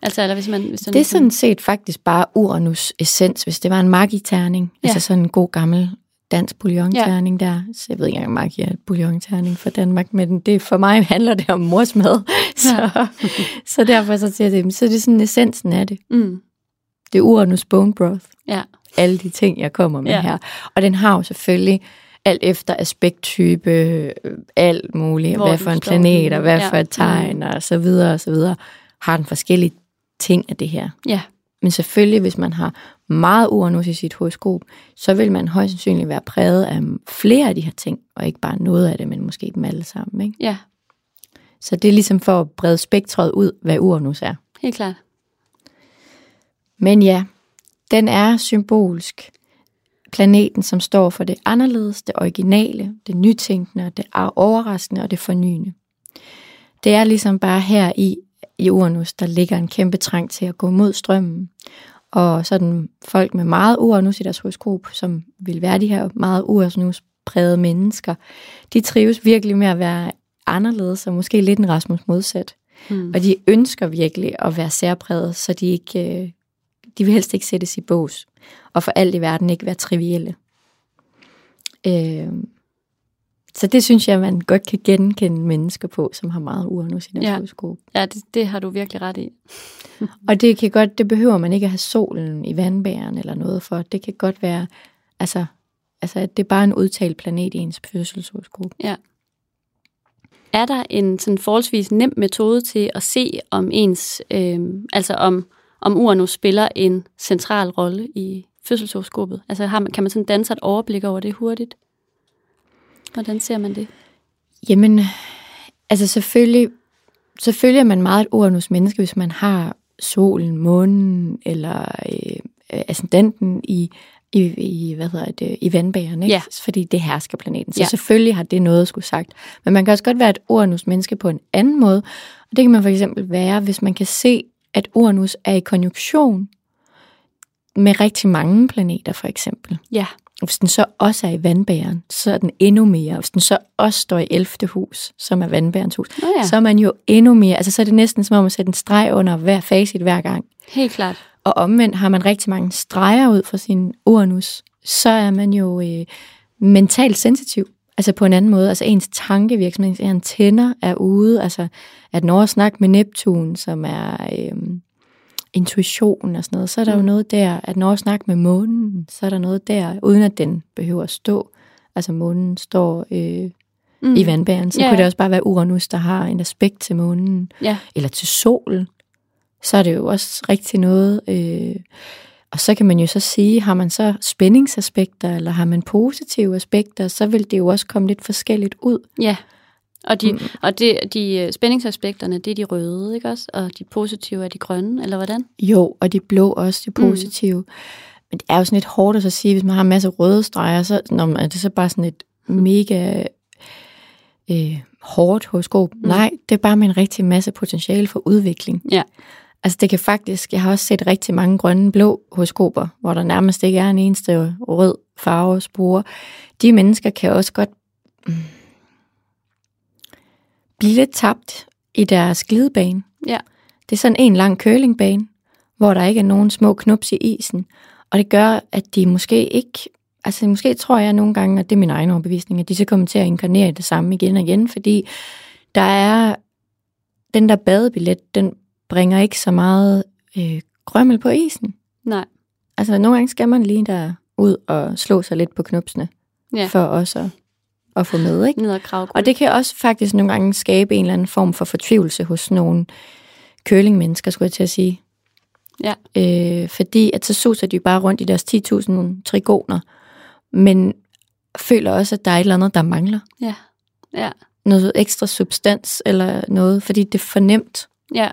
Altså, eller hvis man, hvis det er ligesom... sådan set faktisk bare Uranus essens, hvis det var en magiterning, ja. altså sådan en god gammel dansk bouillon-terning ja. der. Så jeg ved ikke engang, magi er bouillon-terning for Danmark, men det for mig [laughs] handler det om morsmad. Så, ja. så derfor så siger det, så det er sådan essensen af det. Mm. Det er Uranus bone broth. Ja. Alle de ting, jeg kommer med ja. her. Og den har jo selvfølgelig alt efter aspekttype, øh, alt muligt, Hvor hvad for en planet, og hvad ja. for et tegn, mm. og så videre, og så videre, har den forskellige ting af det her. Ja. Men selvfølgelig, hvis man har meget uranus i sit horoskop, så vil man højst sandsynligt være præget af flere af de her ting, og ikke bare noget af det, men måske dem alle sammen. Ikke? Ja. Så det er ligesom for at brede spektret ud, hvad uranus er. Helt klart. Men ja, den er symbolsk. Planeten, som står for det anderledes, det originale, det nytænkende, det overraskende og det fornyende. Det er ligesom bare her i, Uranus, der ligger en kæmpe trang til at gå mod strømmen. Og sådan folk med meget Uranus i deres horoskop, som vil være de her meget Uranus prægede mennesker, de trives virkelig med at være anderledes, og måske lidt en Rasmus modsat. Mm. Og de ønsker virkelig at være særpræget, så de ikke, øh, de vil helst ikke sættes i bås, og for alt i verden ikke være trivielle. Øh, så det synes jeg, man godt kan genkende mennesker på, som har meget uranus i deres ja. horoskop. Ja, det, det har du virkelig ret i. [laughs] og det kan godt, det behøver man ikke at have solen i vandbæren eller noget for. Det kan godt være, altså, altså det er bare en udtalt planet i ens fødselshoroskop. Ja. Er der en sådan forholdsvis nem metode til at se, om ens, øh, altså om, om Uranus spiller en central rolle i fødselshoroskopet? Altså har man, kan man sådan danse et overblik over det hurtigt? Hvordan ser man det? Jamen, altså selvfølgelig, selvfølgelig er man meget et Uranus menneske, hvis man har solen, månen eller øh, ascendanten i, i, i, hvad hedder det, i vandbæren, ikke? Ja. fordi det hersker planeten. Så ja. selvfølgelig har det noget at skulle sagt. Men man kan også godt være et Uranus menneske på en anden måde. Og det kan man for eksempel være, hvis man kan se, at Uranus er i konjunktion med rigtig mange planeter, for eksempel. Ja. Hvis den så også er i vandbæren, så er den endnu mere. Hvis den så også står i 11. hus, som er vandbærens hus, oh ja. så er man jo endnu mere. Altså så er det næsten som om at sætte en streg under hver facit hver gang. Helt klart. Og omvendt har man rigtig mange streger ud fra sin Uranus, så er man jo øh, mentalt sensitiv. Altså på en anden måde. Altså ens tankevirksomhed, ens antenner er ude. Altså at når snakke med Neptun, som er... Øh, intuition og sådan noget, så er der mm. jo noget der, at når jeg snakker med månen, så er der noget der, uden at den behøver at stå. Altså månen står øh, mm. i vandbæren, så yeah. kunne det også bare være Uranus, der har en aspekt til månen, yeah. eller til solen. Så er det jo også rigtig noget. Øh, og så kan man jo så sige, har man så spændingsaspekter, eller har man positive aspekter, så vil det jo også komme lidt forskelligt ud. Ja. Og, de, mm. og det, de øh, spændingsaspekterne, det er de røde, ikke også? Og de positive er de grønne, eller hvordan? Jo, og de blå også, de positive. Mm. Men det er jo sådan lidt hårdt at så sige, hvis man har en masse røde streger, så når er det så bare sådan et mega øh, hårdt horoskop. Mm. Nej, det er bare med en rigtig masse potentiale for udvikling. Ja. Altså det kan faktisk, jeg har også set rigtig mange grønne blå horoskoper, hvor der nærmest ikke er en eneste rød farve spore. De mennesker kan også godt... Mm, blive lidt tabt i deres glidebane. Ja. Det er sådan en lang curlingbane, hvor der ikke er nogen små knups i isen. Og det gør, at de måske ikke, altså måske tror jeg nogle gange, at det er min egen overbevisning, at de så kommer til at inkarnere det samme igen og igen, fordi der er den der badebillet, den bringer ikke så meget øh, grømmel på isen. Nej. Altså nogle gange skal man lige der ud og slå sig lidt på knupsene, Ja. for også at, at få med, ikke? Ned og Og det kan også faktisk nogle gange skabe en eller anden form for fortvivlelse hos nogle kølingmennesker, skulle jeg til at sige. Ja. Øh, fordi at så suser de bare rundt i deres 10.000 trigoner, men føler også, at der er et eller andet, der mangler. Ja. Ja. Noget ekstra substans eller noget, fordi det er fornemt. Ja,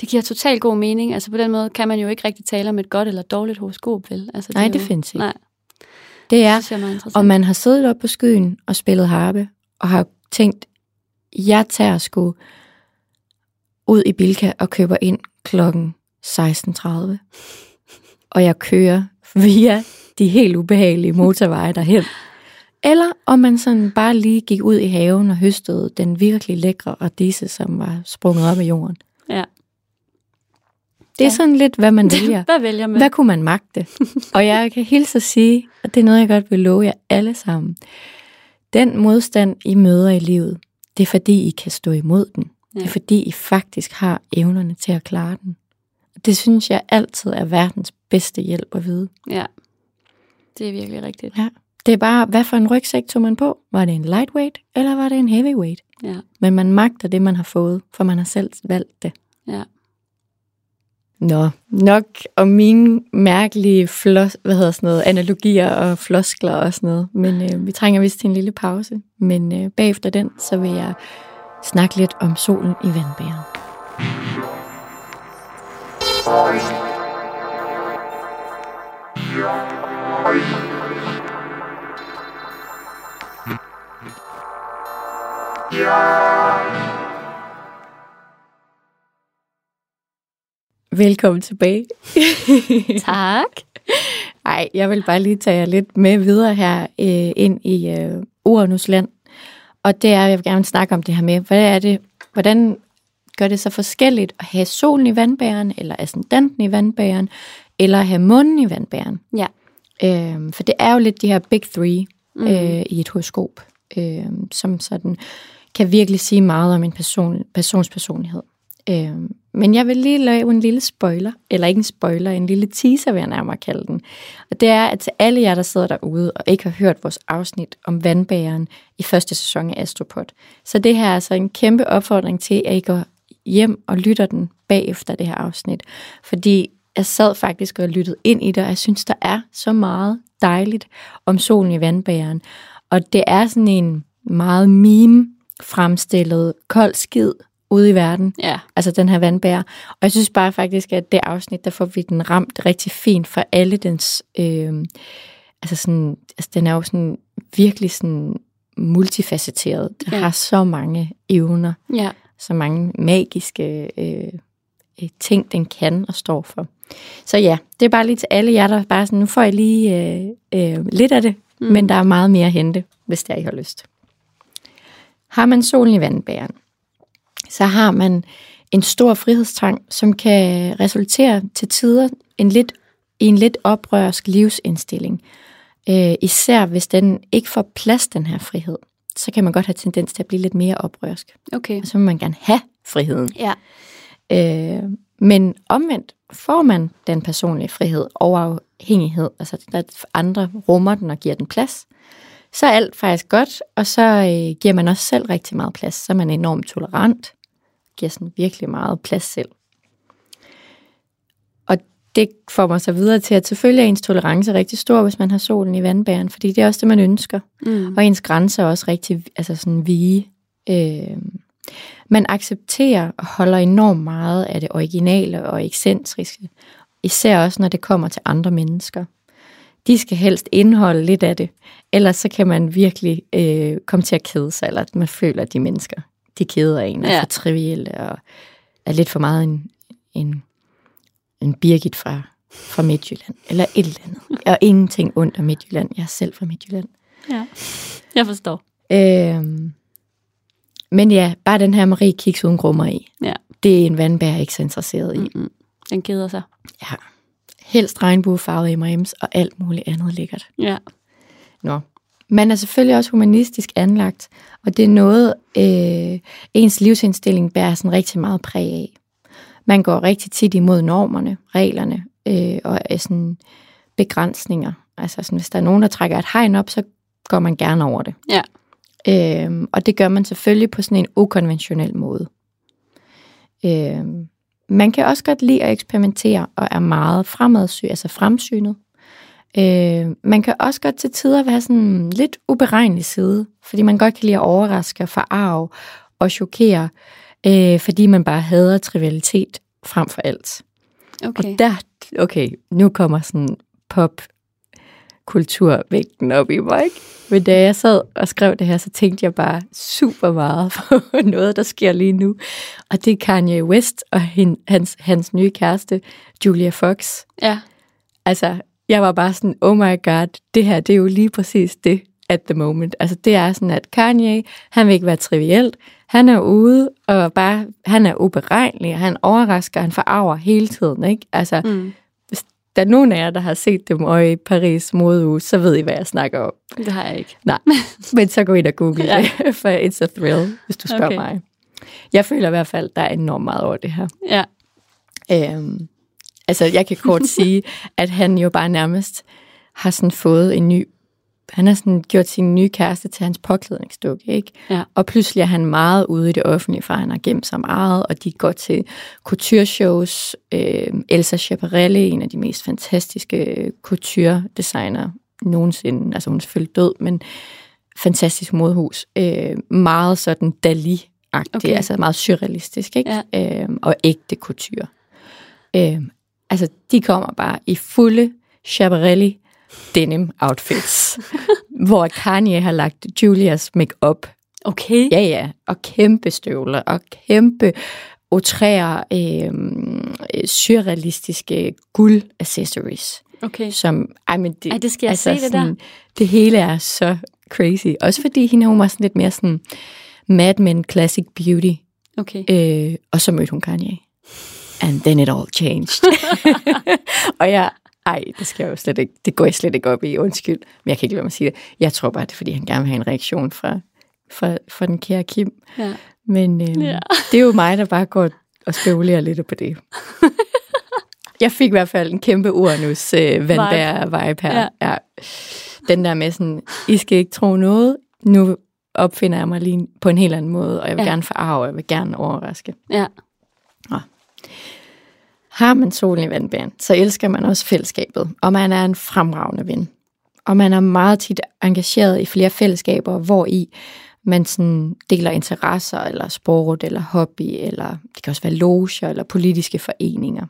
det giver totalt god mening. Altså på den måde kan man jo ikke rigtig tale om et godt eller dårligt horoskop, vel? Altså, Nej, det jo, findes ikke. Nej, Det er, det er og man har siddet op på skyen og spillet harpe, og har tænkt, jeg tager sgu ud i Bilka og køber ind klokken 16.30. [laughs] Og jeg kører via de helt ubehagelige motorveje derhen. Eller om man sådan bare lige gik ud i haven og høstede den virkelig lækre radise, som var sprunget op af jorden. Det er Ja. sådan lidt, hvad man [laughs] vælger. Hvad vælger man? Hvad kunne man magte? [laughs] og jeg kan hilse at sige, og det er noget, jeg godt vil love jer alle sammen. Den modstand, I møder i livet, det er fordi, I kan stå imod den. Ja. Det er fordi, I faktisk har evnerne til at klare den. Det synes jeg altid er verdens bedste hjælp at vide. Ja, det er virkelig rigtigt. Ja. Det er bare, hvad for en rygsæk tog man på? Var det en lightweight, eller var det en heavyweight? Ja, Men man magter det, man har fået, for man har selv valgt det. ja. Nå, nok om mine mærkelige flos, hvad hedder sådan noget, analogier og floskler og sådan noget. Men øh, vi trænger vist til en lille pause. Men øh, bagefter den, så vil jeg snakke lidt om solen i vandbæren. Velkommen tilbage. [laughs] Tak. Ej, jeg vil bare lige tage jer lidt med videre her øh, ind i øh, Uranus land. Og det er, jeg vil gerne snakke om det her med, hvad er det, hvordan gør det så forskelligt at have solen i vandbæren, eller ascendanten i vandbæren, eller at have månen i vandbæren. Ja. Øhm, for det er jo lidt de her big three øh, i et horoskop, øh, som sådan kan virkelig sige meget om en person, persons personlighed. Øh, men jeg vil lige lave en lille spoiler, eller ikke en spoiler, en lille teaser vil jeg nærmere kalde den. Og det er, at til alle jer, der sidder derude og ikke har hørt vores afsnit om vandbæren i første sæson af Astropod, så det her er altså en kæmpe opfordring til, at I går hjem og lytter den bagefter det her afsnit. Fordi jeg sad faktisk og lyttede ind i det, og jeg synes, der er så meget dejligt om solen i vandbæren. Og det er sådan en meget meme fremstillet kold skid ude i verden. Ja, Altså den her vandbær. Og jeg synes bare faktisk, at det afsnit, der får vi den ramt rigtig fint for alle dens... Øh, altså sådan, altså den er jo sådan virkelig sådan multifacetteret. Den Ja. har så mange evner ja, så mange magiske øh, øh, ting, den kan og står for. Så ja, det er bare lige til alle jer, der bare sådan, nu får jeg lige øh, øh, lidt af det, mm. men der er meget mere at hente, hvis der I har lyst. Har man solen i vandbæren, så har man en stor frihedstrang, som kan resultere til tider en lidt, i en lidt oprørsk livsindstilling. Øh, især hvis den ikke får plads, den her frihed, så kan man godt have tendens til at blive lidt mere oprørsk okay. og så vil man gerne have friheden. Ja, Øh, men omvendt får man den personlige frihed og afhængighed, altså at andre rummer den og giver den plads, så er alt faktisk godt, og så øh, giver man også selv rigtig meget plads. Så er man enormt tolerant, giver sådan virkelig meget plads selv. Og det får mig så videre til, at selvfølgelig er ens tolerance rigtig stor, hvis man har solen i vandbæren, fordi det er også det, man ønsker. mm. Og ens grænser er også rigtig altså sådan vige. Øh, man accepterer og holder enormt meget af det originale og ekscentriske, især også når det kommer til andre mennesker. De skal helst indeholde lidt af det, ellers så kan man virkelig øh, komme til at kede sig, eller at man føler, at de mennesker, de keder en, er Ja. for trivielle og er lidt for meget en, en, en Birgit fra, fra Midtjylland, eller et eller andet. [laughs] Og ingenting ondt af Midtjylland. Jeg er selv fra Midtjylland. ja. Jeg forstår. Øhm, men ja, bare den her Marie Kiks uden grummer i. Ja. Det er en vandbær ikke så interesseret i. Mm-mm. Den keder sig. Ja. Helst regnbuefarvede M&M's og alt muligt andet lækkert. Ja. Nå. Man er selvfølgelig også humanistisk anlagt, og det er noget, øh, ens livsindstilling bærer sådan rigtig meget præg af. Man går rigtig tit imod normerne, reglerne øh, og er sådan begrænsninger. Altså sådan, hvis der er nogen, der trækker et hegn op, så går man gerne over det. Ja. Øhm, og det gør man selvfølgelig på sådan en ukonventionel måde. Øhm, man kan også godt lide at eksperimentere og er meget fremadsy, altså fremsynet. Øh, man kan også godt til tider være sådan lidt uberegnelig side, fordi man godt kan lide at overraske, forarve og chokere, øh, fordi man bare hader trivialitet frem for alt. Okay. Og der, okay, nu kommer sådan pop kulturvægten op i mig, ikke? Men da jeg sad og skrev det her, så tænkte jeg bare super meget [laughs] på noget, der sker lige nu. Og det er Kanye West og hans, hans nye kæreste, Julia Fox. Ja. Altså, jeg var bare sådan, oh my god, det her, det er jo lige præcis det at the moment. Altså, det er sådan, at Kanye, han vil ikke være trivielt. Han er ude, og bare, han er uberegnelig, han overrasker, han forarver hele tiden, ikke? Altså, Mm. hvis der er nogen af jer, der har set dem og i Paris modeuge, så ved I, hvad jeg snakker om. Det har jeg ikke. Nej, [laughs] men så gå ind og google Ja. det, [laughs] for it's a thrill, hvis du spørger Okay. mig. Jeg føler i hvert fald, der er enormt meget over det her. Ja. Øhm, altså, jeg kan kort [laughs] sige, at han jo bare nærmest har sådan fået en ny... Han har sådan gjort sin nye kæreste til hans påklædningsdukke, ikke? Ja. Og pludselig er han meget ude i det offentlige, for han har gemt sig meget, og de går til couture-shows. Øh, Elsa Schiaparelli, en af de mest fantastiske couture-designer nogensinde. Altså, hun er selvfølgelig død, men fantastisk modehus. Øh, meget sådan Dali-agtig, okay. altså meget surrealistisk, ikke? Ja. Øh, og ægte couture. Øh, altså, de kommer bare i fulde Schiaparelli denim outfits, [laughs] hvor Kanye har lagt Julias makeup. Okay. Ja, ja, og kæmpe støvler, og kæmpe outrære, øh, surrealistiske guld accessories, Okay. som, ej, men det, Ej, det skal jeg se, det der. Det hele er så crazy. Også fordi hende hun var sådan lidt mere sådan Mad Men Classic Beauty, Okay. Øh, og så mødte hun Kanye. And then it all changed. [laughs] og jeg, ej, det skal jeg jo slet ikke, det går jeg slet ikke op i, undskyld. Men jeg kan ikke lade mig sige det. Jeg tror bare, det er, fordi han gerne vil have en reaktion fra, fra, fra den kære Kim. Ja. Men øh, Ja. det er jo mig, der bare går og spekulerer lidt på det. [laughs] jeg fik i hvert fald en kæmpe Uranus øh, vandbær-vibe her. Ja. Ja. Den der med sådan, I skal ikke tro noget, nu opfinder jeg mig lige på en helt anden måde, og jeg vil Ja. gerne forarve, jeg vil gerne overraske. Ja. Har man solen i vandbæren, så elsker man også fællesskabet, og man er en fremragende ven. Og man er meget tit engageret i flere fællesskaber, hvor i man sådan deler interesser, eller sport, eller hobby, eller det kan også være loger, eller politiske foreninger.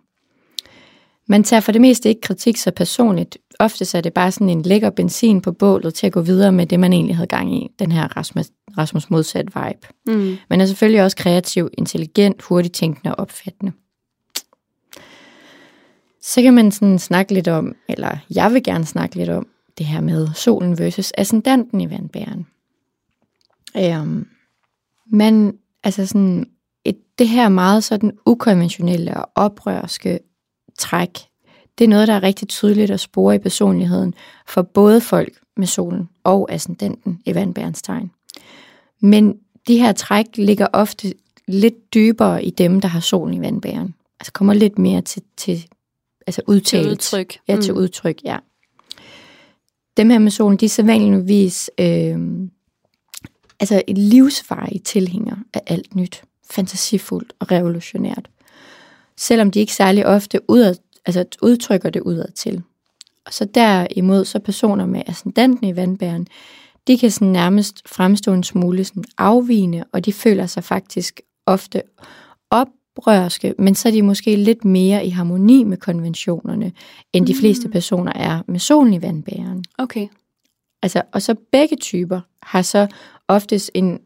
Man tager for det meste ikke kritik så personligt. Ofte så er det bare sådan en lækker benzin på bålet til at gå videre med det, man egentlig havde gang i. Den her Rasmus, Rasmus modsat vibe. Mm. Men er selvfølgelig også kreativ, intelligent, hurtigt tænkende og opfattende. Så kan man sådan snakke lidt om, eller jeg vil gerne snakke lidt om, det her med solen versus ascendanten i vandbæren. Øhm, men altså sådan, et, det her meget sådan ukonventionelle og oprørske træk, det er noget, der er rigtig tydeligt at spore i personligheden for både folk med solen og ascendanten i vandbærens tegn. Men de her træk ligger ofte lidt dybere i dem, der har solen i vandbæren. Altså kommer lidt mere til, til altså udtalt. Til udtryk. Ja, til Mm. udtryk, ja. Dem her med solen, de er sædvanligvis øh, altså et livsvarige tilhænger af alt nyt, fantasifuldt og revolutionært. Selvom de ikke særlig ofte udad, altså udtrykker det udad til. Og så derimod, så personer med ascendanten i vandbæren, de kan sådan nærmest fremstå en smule sådan afvigende, og de føler sig faktisk ofte oprørske, men så er de måske lidt mere i harmoni med konventionerne, end de fleste personer er med solen i vandbæren. Okay. Altså, og så begge typer har så oftest en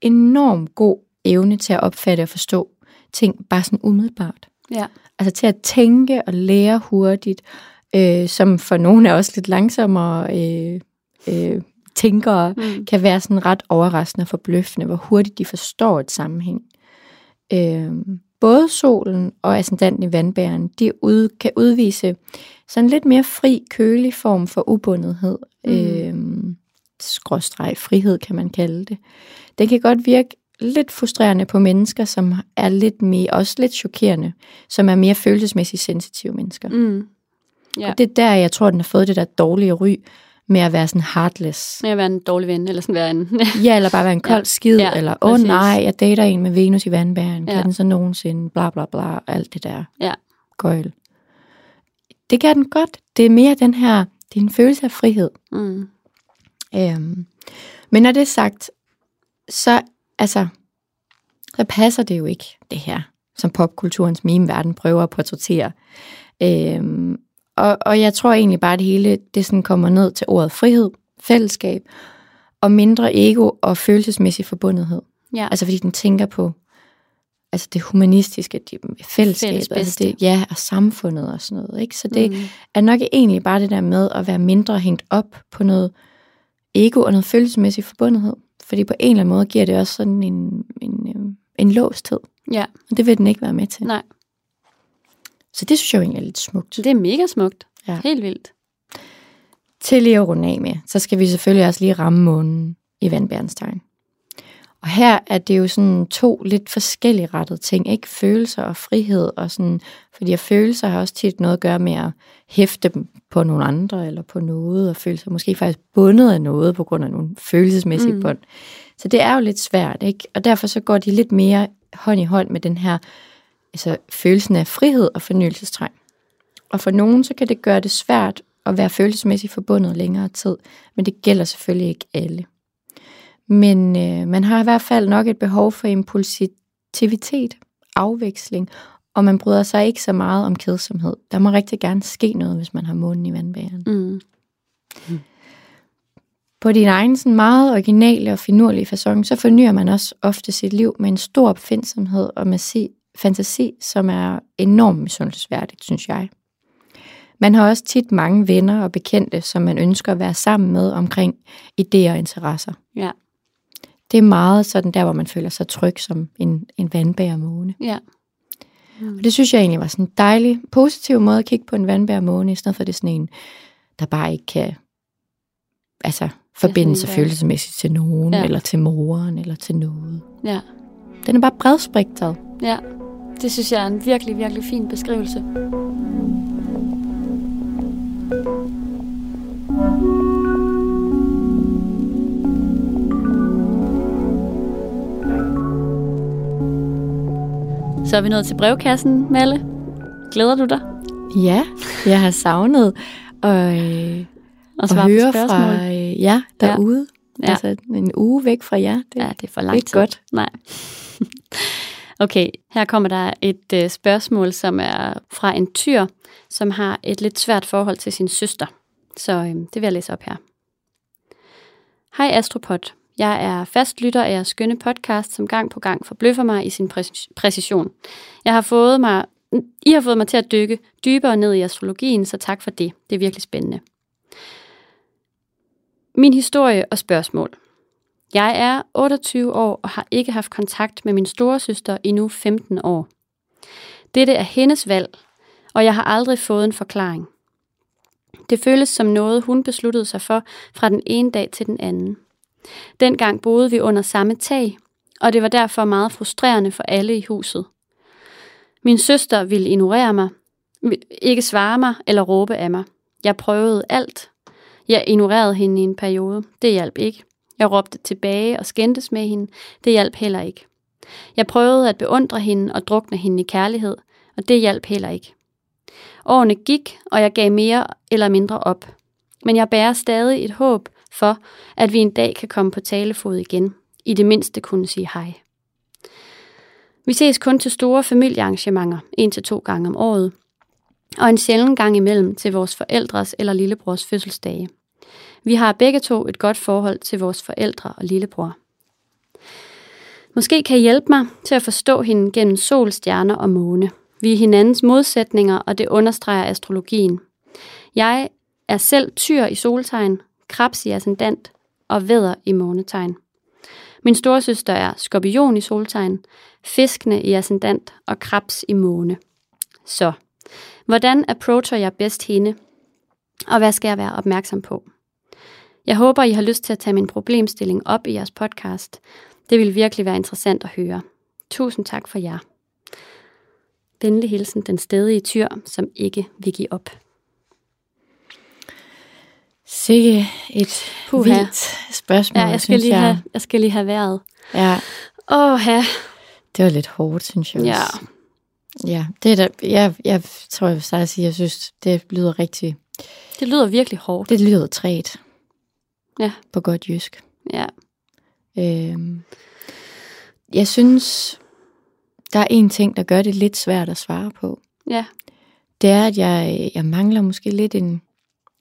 enorm god evne til at opfatte og forstå ting bare sådan umiddelbart. Ja. Altså til at tænke og lære hurtigt, øh, som for nogle af os lidt langsommere øh, øh, tænkere Mm. kan være sådan ret overraskende og forbløffende, hvor hurtigt de forstår et sammenhæng. Øh, både solen og ascendanten i vandbæren, de ud, kan udvise sådan lidt mere fri, kølig form for ubundethed. Mm. Øh, skråstreg frihed, kan man kalde det. Det kan godt virke lidt frustrerende på mennesker, som er lidt mere, også lidt chokerende, som er mere følelsesmæssigt sensitive mennesker. Mm. Ja. Og det er der, jeg tror, den har fået det der dårlige ry med at være sådan heartless. Med at være en dårlig ven, eller sådan være en... [laughs] ja, eller bare være en kold ja. skid, Ja, eller åh oh, præcis. nej, jeg dater en med Venus i vandbæren, kan Ja. den så nogensinde, bla bla bla, alt det der ja. gøjl. Det kan den godt. Det er mere den her, det er en følelse af frihed. Mm. Øhm, men når det er sagt, så, altså, så passer det jo ikke, det her, som popkulturens meme-verden prøver at portrættere. Øhm, og, og jeg tror egentlig bare, at det hele det sådan kommer ned til ordet frihed, fællesskab, og mindre ego og følelsesmæssig forbundethed. Ja. Altså fordi den tænker på altså det humanistiske, det fællesskabet, Fælles altså det, ja, og samfundet og sådan noget. Ikke? Så det, Mm. er nok egentlig bare det der med at være mindre hængt op på noget ego og noget følelsesmæssig forbundethed. Fordi på en eller anden måde giver det også sådan en, en, øhm, en låsthed. Ja, Og det vil den ikke være med til. nej. Så det synes jeg jo egentlig er lidt smukt. Det er mega smukt. Ja. Helt vildt. Til lige at runde af med, så skal vi selvfølgelig også lige ramme månen i vandbærens tegn. Og her er det jo sådan to lidt forskellige rettede ting, ikke? Følelser og frihed, og sådan, fordi at følelser har også tit noget at gøre med at hæfte dem på nogle andre, eller på noget, og føle sig måske faktisk bundet af noget, på grund af nogle følelsesmæssige mm. bånd. Så det er jo lidt svært, ikke? Og derfor så går de lidt mere hånd i hånd med den her, altså følelsen af frihed og fornyelsestræng. Og for nogen, så kan det gøre det svært at være følelsesmæssigt forbundet længere tid, men det gælder selvfølgelig ikke alle. Men øh, man har i hvert fald nok et behov for impulsivitet, afveksling, og man bryder sig ikke så meget om kedsomhed. Der må rigtig gerne ske noget, hvis man har månen i vandbæren. Mm. På din egen sådan meget originale og finurlige façon, så fornyer man også ofte sit liv med en stor opfindsomhed og massiv fantasi, som er enormt misundelsesværdigt, synes jeg. Man har også tit mange venner og bekendte, som man ønsker at være sammen med omkring idéer og interesser. Ja. Det er meget sådan der, hvor man føler sig tryg som en, en vandbærmåne. Ja. Og det synes jeg egentlig var sådan en dejlig, positiv måde at kigge på en vandbærmåne, i stedet for det sådan en, der bare ikke kan altså, forbinde sig følelsesmæssigt til nogen, Ja. ja. eller til moren, eller til noget. Ja. Den er bare bredspektret. Ja. Det synes jeg er en virkelig, virkelig fin beskrivelse. Så er vi nået til brevkassen, Malle. Glæder du dig? Ja, jeg har savnet og, øh, Og at høre fra øh, jer derude. Ja. Altså en uge væk fra jer. Det, Ja, det er for lang ikke tid. godt. Nej. Okay, her kommer der et øh, spørgsmål, som er fra en tyr, som har et lidt svært forhold til sin søster. Så øh, det vil jeg læse op her. Hej Astropod. Jeg er fast lytter af jeres skønne podcast, som gang på gang forbløffer mig i sin præcis- præcision. Jeg har fået mig, I har fået mig til at dykke dybere ned i astrologien, så tak for det. Det er virkelig spændende. Min historie og spørgsmål. Jeg er 28 år og har ikke haft kontakt med min storesøster i nu 15 år. Dette er hendes valg, og jeg har aldrig fået en forklaring. Det føles som noget, hun besluttede sig for fra den ene dag til den anden. Dengang boede vi under samme tag, og det var derfor meget frustrerende for alle i huset. Min søster ville ignorere mig, ikke svare mig eller råbe af mig. Jeg prøvede alt. Jeg ignorerede hende i en periode. Det hjalp ikke. Jeg råbte tilbage og skændtes med hende. Det hjalp heller ikke. Jeg prøvede at beundre hende og drukne hende i kærlighed, og det hjalp heller ikke. Årene gik, og jeg gav mere eller mindre op. Men jeg bærer stadig et håb for, at vi en dag kan komme på talefod igen. I det mindste kunne sige hej. Vi ses kun til store familiearrangementer, en til to gange om året, og en sjælden gang imellem til vores forældres eller lillebrors fødselsdage. Vi har begge to et godt forhold til vores forældre og lillebror. Måske kan I hjælpe mig til at forstå hende gennem sol, stjerner og måne. Vi er hinandens modsætninger, og det understreger astrologien. Jeg er selv tyr i soltegn, krebs i ascendant og vædder i månetegn. Min storesøster er skorpion i soltegn, fiskene i ascendant og krebs i måne. Så, hvordan approacher jeg bedst hende? Og hvad skal jeg være opmærksom på? Jeg håber, I har lyst til at tage min problemstilling op i jeres podcast. Det vil virkelig være interessant at høre. Tusind tak for jer. Venlig hilsen den stedige tyr, som ikke vil give op. Sikke et Puha. vildt spørgsmål, Ja, jeg skal, lige jeg. have, jeg skal lige have været. Ja, Åh, ja. det var lidt hårdt, synes jeg Ja. også. Ja, det er da, jeg, jeg tror, jeg vil starte at sige, jeg synes, det lyder rigtig, Det lyder virkelig hårdt. det lyder træt. Ja. På godt jysk. Ja. Øhm, jeg synes, der er en ting, der gør det lidt svært at svare på. Ja. Det er, at jeg, jeg mangler måske lidt en,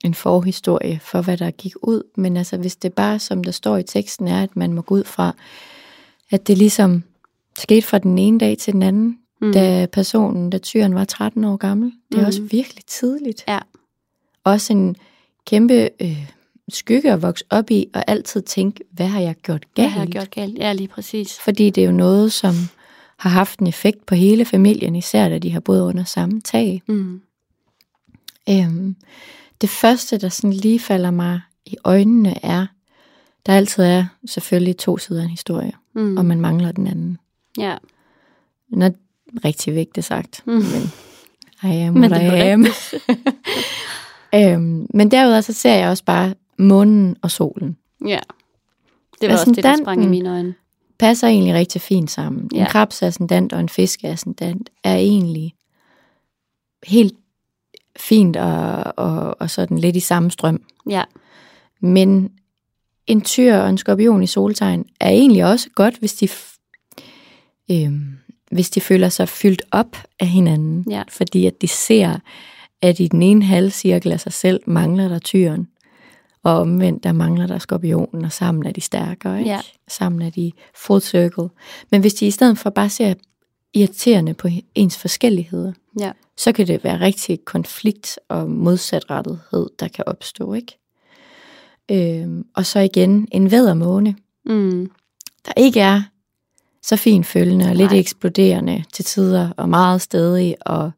en forhistorie for, hvad der gik ud. Men altså, hvis det bare, som der står i teksten, er, at man må gå ud fra, at det ligesom skete fra den ene dag til den anden, Mm. da personen, da tyren var 13 år gammel. Det er Mhm. også virkelig tidligt. Ja. Også en kæmpe øh, skygge at vokse op i, og altid tænke, hvad har jeg gjort Hvad galt? har jeg gjort galt? Ja, lige præcis. Fordi det er jo noget, som har haft en effekt på hele familien, især da de har boet under samme tag. Mm. Øhm, det første, der sådan lige falder mig i øjnene, er, der altid er selvfølgelig to sider af en historie, Mm. og man mangler den anden. Ja. Når rigtig vigtigt sagt, Mm. men I am Men I er am. [laughs] øhm, men derudover så ser jeg også bare månen og solen. Ja. Det var også det, der sprang i mine øjne. Passer egentlig rigtig fint sammen. Ja. En krebsascendant og en fiskeascendant er egentlig helt fint og, og, og sådan lidt i samme strøm. Ja. Men en tyr og en skorpion i soltegn er egentlig også godt, hvis de, øhm, hvis de føler sig fyldt op af hinanden. Ja. Fordi at de ser, at i den ene halvcirkel af sig selv mangler der tyren, og omvendt der mangler der skorpionen, og sammen er de stærkere. Ikke? Ja. Sammen er de full circle. Men hvis de i stedet for bare ser irriterende på ens forskelligheder, Ja. så kan det være rigtig konflikt og modsatrettethed, der kan opstå, ikke? Øhm, og så igen en væddermåne, Mm. der ikke er så fin følgende og lidt Nej. eksploderende til tider, og meget stedig og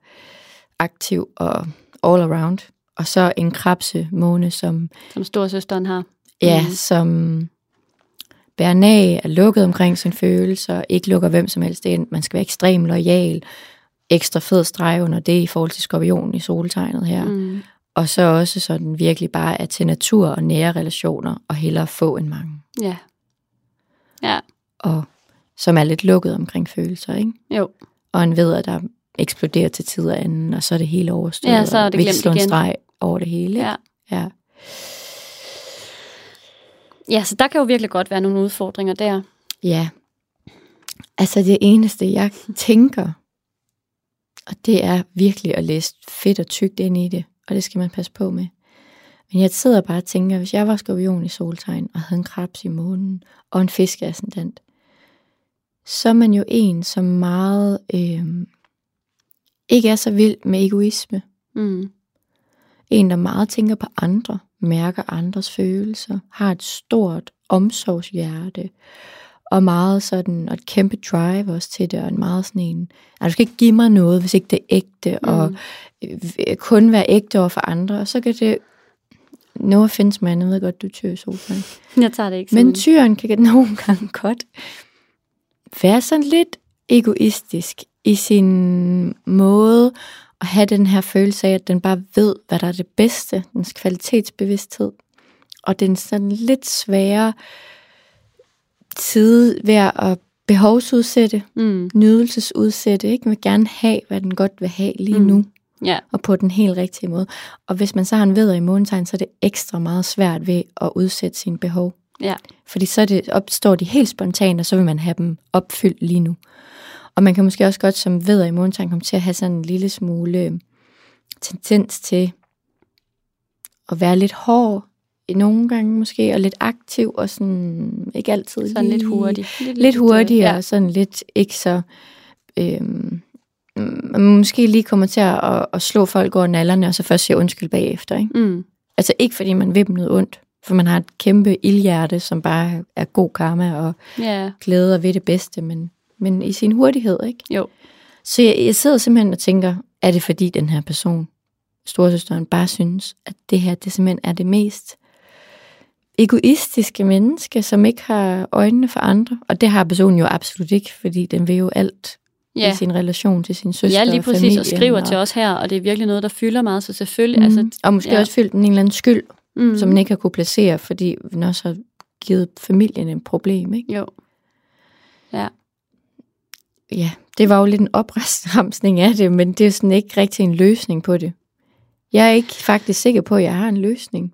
aktiv og all around. Og så en krabsemåne, som, Som storsøsteren har. ja, Mhm. som bærer nag, er lukket omkring sine følelser, ikke lukker hvem som helst ind. Man skal være ekstrem lojal, ekstra fed streg under det i forhold til skorpionen i soltegnet her. Mm. Og så også sådan virkelig bare er til natur og nære relationer, og hellere få end mange. Ja. Ja. Og som er lidt lukket omkring følelser, ikke? Jo. Og en ved, at der eksploderer til tid og anden, og så er det hele overstået. Ja, så er det glemt igen. streg over det hele. ikke? Ja. ja. Ja, så der kan jo virkelig godt være nogle udfordringer der. Ja. Altså det eneste, jeg tænker, og det er virkelig at læse fedt og tykt ind i det, og det skal man passe på med. Men jeg sidder bare og tænker, hvis jeg var skorpion i soltegn, og havde en krebs i månen, og en fiskeascendant, så er man jo en, som meget øh, ikke er så vild med egoisme. Mm. En, der meget tænker på andre, mærker andres følelser, har et stort omsorgshjerte, og meget sådan, og et kæmpe drive også til det, og en meget sådan en, "Ej, du skal ikke give mig noget, hvis ikke det er ægte, mm. og øh, kun være ægte over for andre, og så kan det, no offense man, jeg ved godt, du tyr i sofaen, Jeg tager det ikke men tyren kan [laughs] nogle gange godt være sådan lidt egoistisk i sin måde at have den her følelse af, at den bare ved, hvad der er det bedste, dens kvalitetsbevidsthed, og den sådan lidt svære side ved at behovsudsætte, Mm. nydelsesudsætte, ikke? Den vil gerne have, hvad den godt vil have lige Mm. nu, Ja. og på den helt rigtige måde. Og hvis man så har en veder i månetegn, så er det ekstra meget svært ved at udsætte sine behov. Ja. Fordi så det, opstår de helt spontant, og så vil man have dem opfyldt lige nu. Og man kan måske også godt som veder i månetegn komme til at have sådan en lille smule øh, tendens til at være lidt hård i nogle gange måske, og lidt aktiv, og sådan ikke altid Sådan lidt lige- hurtig. Lidt hurtig, ja. og sådan lidt ikke så... Øhm, man måske lige kommer til at, at, at slå folk over nallerne, og så først sige undskyld bagefter. Ikke? Mm. Altså ikke fordi man vil dem noget ondt, For man har et kæmpe ildhjerte, som bare er god karma og Ja, glæde og ved det bedste, men, men i sin hurtighed, ikke? jo. Så jeg, jeg sidder simpelthen og tænker, er det fordi den her person, storsøsteren, bare synes, at det her, det simpelthen er det mest egoistiske menneske, som ikke har øjnene for andre. Og det har personen jo absolut ikke, fordi den vil jo alt ja. I sin relation til sin søster Ja, lige og præcis, familien. og skriver til os her, og det er virkelig noget, der fylder meget, så selvfølgelig, Mm. altså, Altså, og måske ja. også følt en eller anden skyld, mm. som man ikke har kunne placere, fordi den også har givet familien et problem. Ikke? Jo, Ja, det var jo lidt en opremsning af det, men det er sådan ikke rigtig en løsning på det. Jeg er ikke faktisk sikker på, at jeg har en løsning.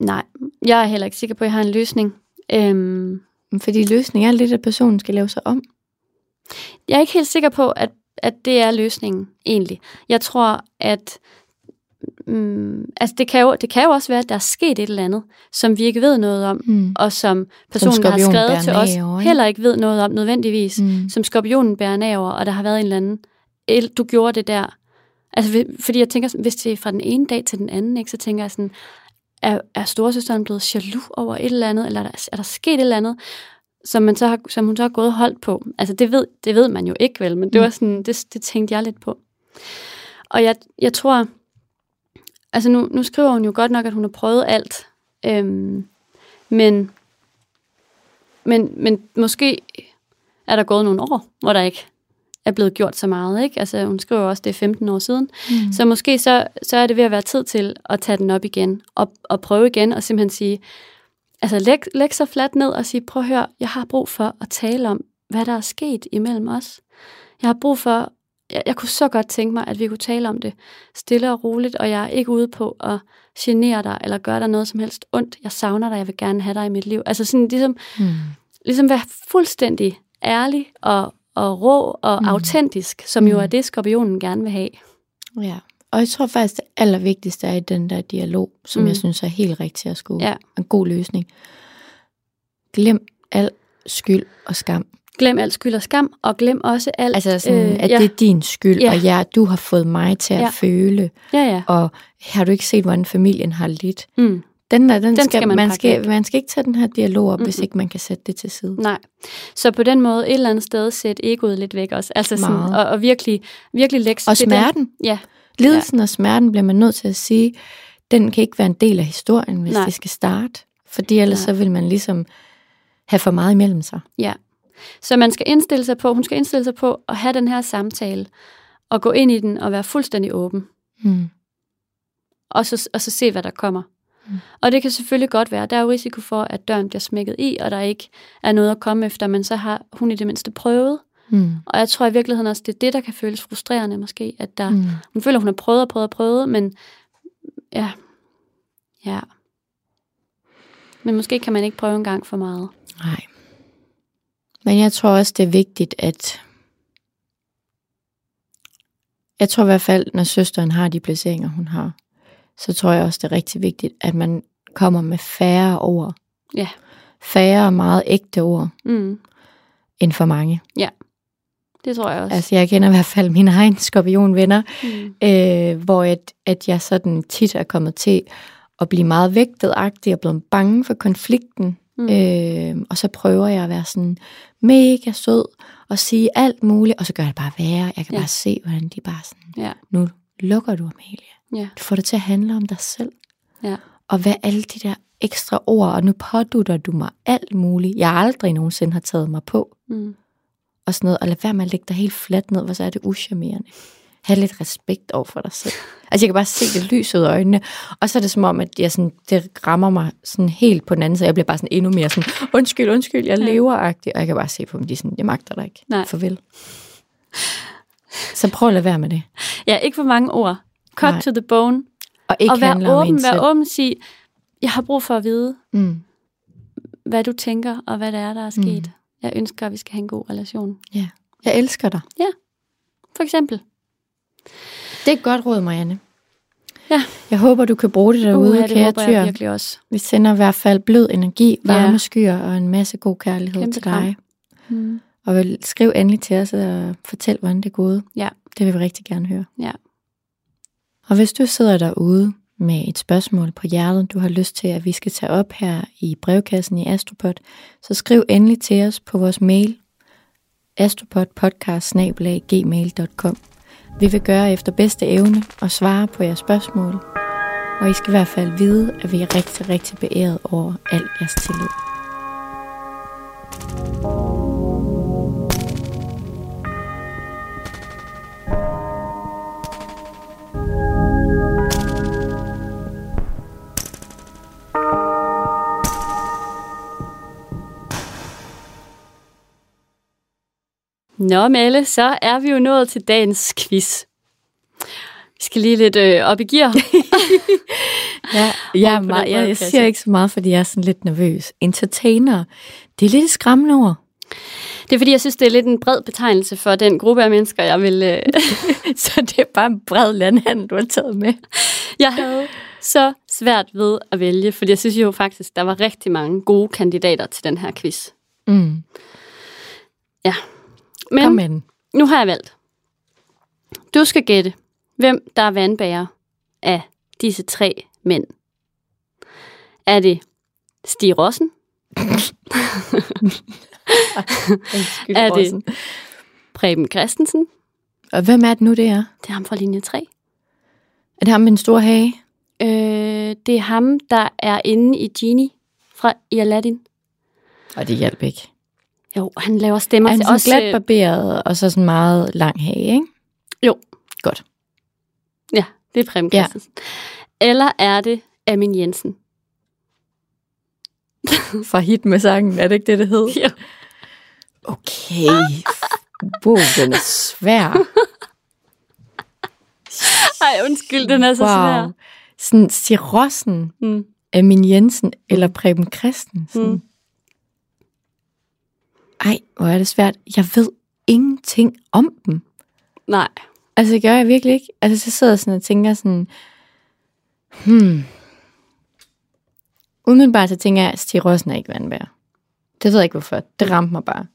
nej, jeg er heller ikke sikker på, at jeg har en løsning. Øhm, Fordi løsningen er lidt, at personen skal lave sig om. jeg er ikke helt sikker på, at, at det er løsningen, egentlig. Jeg tror, at mm, altså det, kan jo, det kan jo også være, at der er sket et eller andet, som vi ikke ved noget om, Mm. og som personen, der har skrevet til os, over, ikke? heller ikke ved noget om nødvendigvis, Mm. som skorpionen bærer over, og der har været en eller anden, "El, du gjorde det der. Altså, fordi jeg tænker, hvis det er fra den ene dag til den anden, ikke, så tænker jeg sådan, er, er storesøsteren blevet jaloux over et eller andet, eller er der, er der sket et eller andet, som, man så har, som hun så har gået og holdt på? Altså, det ved, det ved man jo ikke vel, men det var sådan, det, det tænkte jeg lidt på. Og jeg, jeg tror, altså nu, nu skriver hun jo godt nok, at hun har prøvet alt, øhm, men, men, men måske er der gået nogle år, hvor der ikke er blevet gjort så meget. Ikke? Altså, hun skriver også, det er 15 år siden. Mm. Så måske så, så er det ved at være tid til at tage den op igen, og, og prøve igen, og simpelthen sige, altså læg, læg sig fladt ned og sige, prøv at høre, jeg har brug for at tale om, hvad der er sket imellem os. Jeg har brug for, jeg, jeg kunne så godt tænke mig, at vi kunne tale om det stille og roligt, og jeg er ikke ude på at genere dig, eller gøre dig noget som helst ondt. Jeg savner dig, jeg vil gerne have dig i mit liv. Altså sådan ligesom, Mm. ligesom være fuldstændig ærlig og, og rå og mm. autentisk, som jo er det, skorpionen gerne vil have. Ja. Og jeg tror faktisk, det allervigtigste er i den der dialog, som Mm. mm. jeg synes er helt rigtig at skulle. Ja. En god løsning. Glem al skyld og skam. Glem alt skyld og skam, og glem også alt... Altså sådan, øh, at ja, det er din skyld, Ja. ja. og ja, du har fået mig til at Ja. ja. føle. ja, ja. Og har du ikke set, hvordan familien har lidt? Mm. Den, der, den, Den skal, skal man man, skal, man skal ikke tage den her dialog op, mm-hmm. hvis ikke man kan sætte det til side. Nej. Så på den måde et eller andet sted sætte egoet lidt væk også. Altså sådan, Meget. og, og virkelig, virkelig lægge... Og er den- smerten. Ja, Lidelsen og smerten bliver man nødt til at sige, den kan ikke være en del af historien, hvis. Nej. det skal starte. Fordi ellers Nej. så vil man ligesom have for meget imellem sig. ja. Så man skal indstille sig på, hun skal indstille sig på at have den her samtale, og gå ind i den og være fuldstændig åben. Mm. og så, og så se, hvad der kommer. Mm. Og det kan selvfølgelig godt være, der er jo risiko for, at døren bliver smækket i, og der ikke er noget at komme efter, men så har hun i det mindste prøvet. Mm. Og jeg tror i virkeligheden også, det er det, der kan føles frustrerende måske, at der, mm. Hun føler, hun har prøvet og prøvet og prøvet, men ja, ja. Men måske kan man ikke prøve en gang for meget. Nej. Men jeg tror også, det er vigtigt, at... Jeg tror i hvert fald, når søsteren har de placeringer, hun har, så tror jeg også, det er rigtig vigtigt, at man kommer med færre ord. Ja. Færre og meget ægte ord, Mm. end for mange. Det tror jeg også. Altså, jeg kender i hvert fald mine egne skorpionvenner, Mm. øh, hvor at, at jeg sådan tit er kommet til at blive meget vægtet-agtig og blevet bange for konflikten. Mm. Øh, og så prøver jeg at være sådan mega sød og sige alt muligt, og så gør jeg det bare værre. Jeg kan Ja. bare se, hvordan de bare sådan, Ja. nu lukker du, Amalie. Ja. Du får det til at handle om dig selv. Ja. Og hvad alle de der ekstra ord, og nu pådutter du mig alt muligt, jeg aldrig nogensinde har taget mig på, Mm. og sådan noget, og lad være med at lægge dig helt fladt ned, hvor så er det uschammerende. Ha' lidt respekt over for dig selv. Altså, jeg kan bare se det lys ud af øjnene, og så er det som om, at jeg sådan, det rammer mig sådan helt på den anden side. Jeg bliver bare sådan endnu mere sådan, undskyld, undskyld, jeg Ja. lever -agtig. Og jeg kan bare se på dem, de er sådan, jeg magter dig ikke. Nej. Farvel. Så prøv at lade være med det. Ja, ikke for mange ord. Cut Nej. to the bone. Og ikke og vær åben, vær åben, sig, jeg har brug for at vide, Mm. hvad du tænker, og hvad det er, der er sket. Mm. Jeg ønsker, at vi skal have en god relation. Ja. Jeg elsker dig. For eksempel. Det er et godt råd, Marianne. Ja. Jeg håber, du kan bruge det derude, Uha, det kære håber tyr. jeg virkelig også. Vi sender i hvert fald blød energi, varme Ja. skyer og en masse god kærlighed Kæmpe til kram. dig. Mm. Og vil skriv endelig til os og fortæl, hvordan det er gået. Ja. Det vil vi rigtig gerne høre. Ja. Og hvis du sidder derude med et spørgsmål på hjertet, du har lyst til, at vi skal tage op her i brevkassen i Astropod, så skriv endelig til os på vores mail astropodpodcast.gmail.com vi vil gøre efter bedste evne og svare på jeres spørgsmål, og I skal i hvert fald vide, at vi er rigtig, rigtig beæret over al jeres tillid. Nå, Melle, så er vi jo nået til dagens quiz. Vi skal lige lidt øh, op i gear. [laughs] Ja, jeg, er meget, jeg, jeg siger ikke så meget, fordi jeg er sådan lidt nervøs. Entertainer, det er lidt skræmmende ord. Det er fordi, jeg synes, det er lidt en bred betegnelse for den gruppe af mennesker, jeg vil... Øh, [laughs] Så det er bare en bred landhandel, du har taget med. jeg havde så svært ved at vælge, fordi jeg synes jo faktisk, der var rigtig mange gode kandidater til den her quiz. Mm. Ja. Kom Men med den. nu har jeg valgt. Du skal gætte, hvem der er vandbærer af disse tre mænd. Er det Stig Rossen? Er det-. Preben Christensen? Og hvem er det nu, det er? Det er ham fra linje 3. Er det ham med en stor hage? Øh, det er ham, der er inde i Genie fra i Aladdin. Og det hjælper ikke. Jo, han laver stemmer Er han til os. glat øh, barberet, og så sådan meget lang hage, ikke? Jo. Godt. Ja, det er Preben Ja. Eller er det Amin Jensen? Fra hit med sangen, er det ikke det, det hed? Jo. Okay. Wow, den er svær. Ej, undskyld, den er så svær. Wow. Sådan Sirossen, Mm. Amin Jensen eller Preben Christensen. Mm. Ej, hvor er det svært. Jeg ved ingenting om dem. Nej. Altså, det gør jeg virkelig ikke. Altså, så sidder jeg sådan og tænker sådan, hmm. Umiddelbart så tænker jeg, at Stig Rossen er ikke vandbær. Det ved jeg ikke, hvorfor. Det ramte mig bare.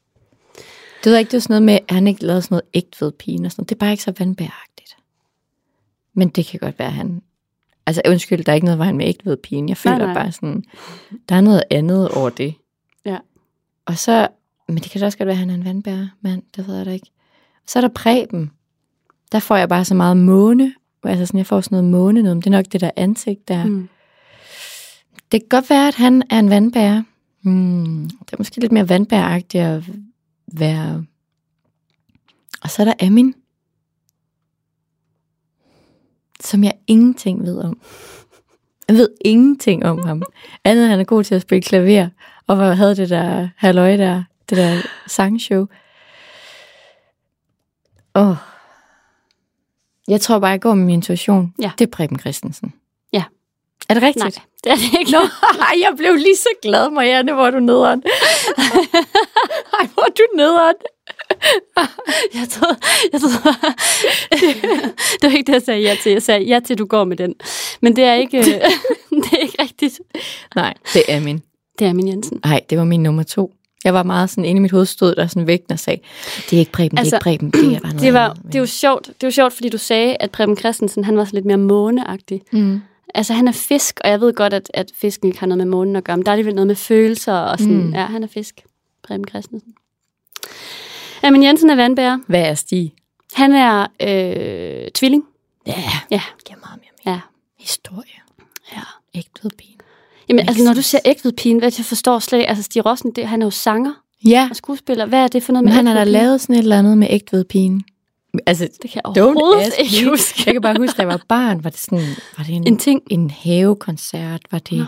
Det ved jeg ikke, det er sådan noget med, at han ikke lavede sådan noget ægt ved pigen og sådan noget. Det er bare ikke så vandbæragtigt. Men det kan godt være, han... Altså, undskyld, der er ikke noget, han med ægt ved pigen. Jeg føler Nej, nej. bare sådan, der er noget andet over det. Ja. Og så, men det kan da også godt være, at han er en vandbær mand, det ved jeg da ikke. Så er der Preben. Der får jeg bare så meget måne. Altså sådan, jeg får sådan noget måne noget. Det er nok det der ansigt der. Mm. Det kan godt være, at han er en vandbærer. Hmm, det er måske lidt mere vandbæragtigt at være... Og så er der Amin. Som jeg ingenting ved om. Jeg ved ingenting om ham. Andet han er god til at spille klaver. Og hvad havde det der halløj der, det der sangshow. Åh. Oh. Jeg tror bare, jeg går med min intuition. Ja. Det er Preben Christensen. Ja. Er det rigtigt? Nej, det er det ikke. Nå, [laughs] ej, jeg blev lige så glad, Marianne, hvor du nederen. [laughs] Ej, hvor du nederen. [laughs] Jeg troede, jeg troede, det var ikke det, jeg sagde ja til. Jeg sagde ja til, du går med den. Men det er ikke, det er ikke rigtigt. Nej, det er min. Det er min Jensen. Nej, det var min nummer to. Jeg var meget sådan, inde i mit hoved stod der sådan vægten og sagde, det er ikke Preben, Altså, det er ikke Preben, det er bare noget Det, var, andet." det er jo sjovt, det er jo sjovt, fordi du sagde, at Preben Christensen, han var så lidt mere måneagtig. Mm. Altså, han er fisk, og jeg ved godt, at, at fisken ikke har noget med månen at gøre, men der er alligevel noget med følelser og sådan. Mm. Ja, han er fisk. Preben Christensen. Amin Jensen er vandbærer. Hvad er Stig? Han er øh, tvilling. Ja, Ja. giver meget mere med. Ja. Historie. ja. Ægte pige. Jamen, altså, når du ser ægtved pigen, hvad jeg forstår slet ikke, altså Stig Rossen, det, han er jo sanger Ja, og skuespiller. Hvad er det for noget men med han har da lavet sådan et eller andet med ægte pigen. Altså, Det kan jeg overhovedet ikke me. huske. Jeg kan bare huske, da jeg var barn, var det sådan, var det en, En ting. en havekoncert, var det Nå.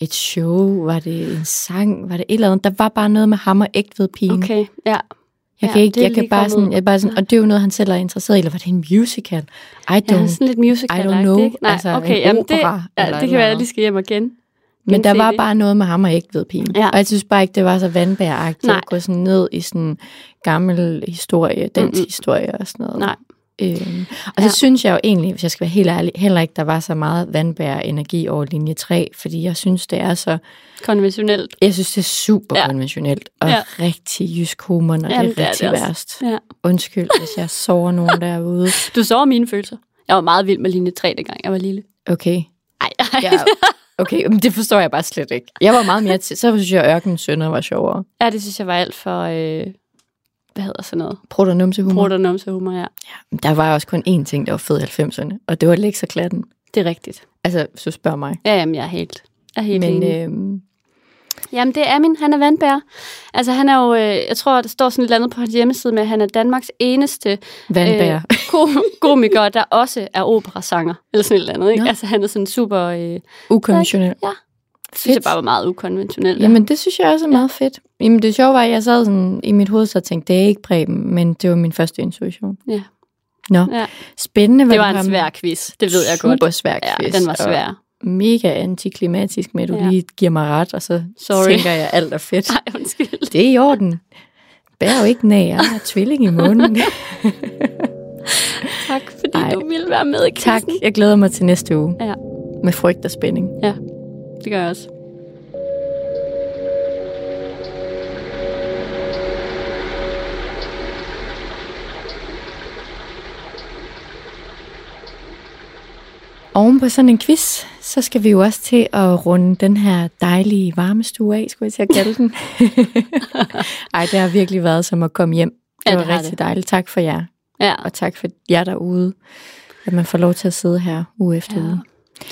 et show, var det en sang, var det et eller andet. Der var bare noget med ham og ægte pigen. Okay, ja. Jeg Ja, kan ikke, det er jeg kan bare sådan, jeg bare sådan, og det er jo noget, han selv er interesseret i, eller var det en musical? I Ja, don't, sådan lidt musical I don't know. Ikke? Nej, Altså, okay, jamen det, opera ja, eller det et kan være, at jeg lige skal hjem igen. Men der var det. bare noget med ham og ægte ved pigen. Ja. Og jeg synes bare ikke, det var så vandbæragtigt at gå sådan ned i sådan gammel historie, dansk Mm-mm. historie og sådan noget. Nej. Øhm, og så Ja. synes jeg jo egentlig, hvis jeg skal være helt ærlig, heller ikke, der var så meget vandbær energi over linje 3, fordi jeg synes, det er så, Konventionelt. jeg synes, det er super Ja. konventionelt, og Ja. rigtig jysk humor, når Jamen, det det er er rigtig det også. værst. Ja. Undskyld, hvis jeg [laughs] sover nogen derude. Du så mine følelser. Jeg var meget vild med linje 3, dengang jeg var lille. Okay. Ej, ej. Ja. Okay, men det forstår jeg bare slet ikke. Jeg var meget mere til, så synes jeg, Ørkenens Sønner var sjovere. ja, det synes jeg var alt for... Øh, hvad hedder sådan noget? Prøv og numsehumor. Brud og numsehumor, ja. Der var også kun én ting, der var fed i 90'erne, og det var lekserklatten. Det er rigtigt. Altså, så spørg mig. Ja, jamen, jeg er helt, jeg er helt Men enig. øhm, Jamen, det er min. Han er vandbærer. Altså, han er jo... Øh, jeg tror, der står sådan et eller andet på hans hjemmeside med, at han er Danmarks eneste øh, [laughs] ko- komiker, der også er operasanger. Eller sådan et eller andet, ikke? Nå. Altså, han er sådan super... Øh, Ukonventionelt. ja. Det synes jeg bare var meget ukonventionelt. Jamen, det synes jeg også er meget fedt. Jamen, det sjove var, at jeg sad sådan i mit hoved, så tænkte, det er ikke Preben, men det var min første intuition. Ja. Nå, Ja. spændende. Det var en svær quiz, det ved jeg godt. Super svær Ja, quiz. den var og svær. Mega antiklimatisk med, at du Ja. lige giver mig ret, og så Sorry. tænker jeg, alt er fedt. [laughs] Nej, undskyld. Det er i orden. Bær jo ikke nag, jeg har tvilling i munden. [laughs] Tak, fordi Ej. du ville være med i tak, quizzen. jeg glæder mig til næste uge. Ja. Med frygt og spænding. Det gør jeg også. Oven på sådan en quiz, så skal vi jo også til at runde den her dejlige varmestue af, skulle jeg til at kalde den. [laughs] Ej, det har virkelig været som at komme hjem. Det Ja, var det har rigtig det. dejligt. Tak for jer, Ja, og tak for jer derude, at man får lov til at sidde her uge efter Ja. uge.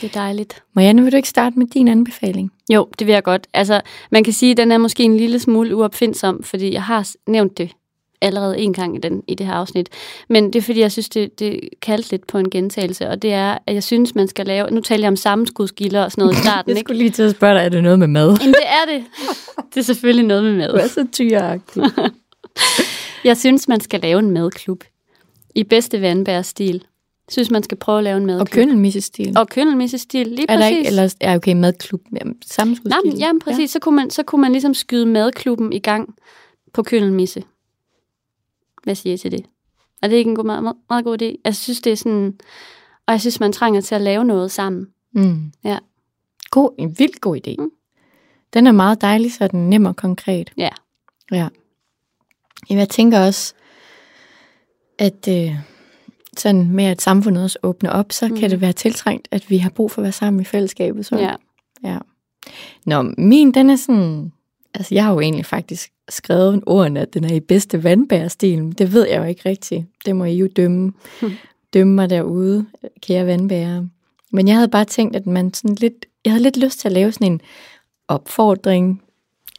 det er dejligt. Marianne, vil du ikke starte med din anbefaling? Jo, det vil jeg godt. Altså, man kan sige, at den er måske en lille smule uopfindsom, fordi jeg har nævnt det allerede en gang i, den, i det her afsnit. Men det er, fordi jeg synes, det, det kaldte lidt på en gentagelse, og det er, at jeg synes, man skal lave... Nu taler jeg om sammenskudskilder og sådan noget i starten, Jeg ikke? skulle lige til at spørge dig, er det noget med mad? Jamen, det er det. Det er selvfølgelig noget med Du mad. er så tyreagtig. [laughs] Jeg synes, man skal lave en madklub. I bedste vandbærstil. Jeg synes, man skal prøve at lave en madklub. Og køndelmissestil. Og køndelmissestil, lige er præcis. ikke, eller er okay, madklub, jamen, Nej, sammenskudskilde. men, jamen, præcis. Så, kunne man, så kunne man ligesom skyde madklubben i gang på køndelmisse. Hvad siger I til det? Er det ikke en god, meget, meget, god idé? Jeg synes, det er sådan... Og jeg synes, man trænger til at lave noget sammen. Mm. Ja. God, en vildt god idé. Mm. Den er meget dejlig, så er den nem og konkret. Ja. Ja. Jamen, jeg tænker også, at øh, sådan med at samfundet også åbner op, så mm. kan det være tiltrængt, at vi har brug for at være sammen i fællesskabet. Så. Ja. ja. Nå, min, den er sådan... Altså, jeg har jo egentlig faktisk skrevet ordene, at den er i bedste vandbærestil. Det ved jeg jo ikke rigtigt. Det må I jo dømme, dømme mig derude, kære vandbærer. Men jeg havde bare tænkt, at man sådan lidt... Jeg havde lidt lyst til at lave sådan en opfordring,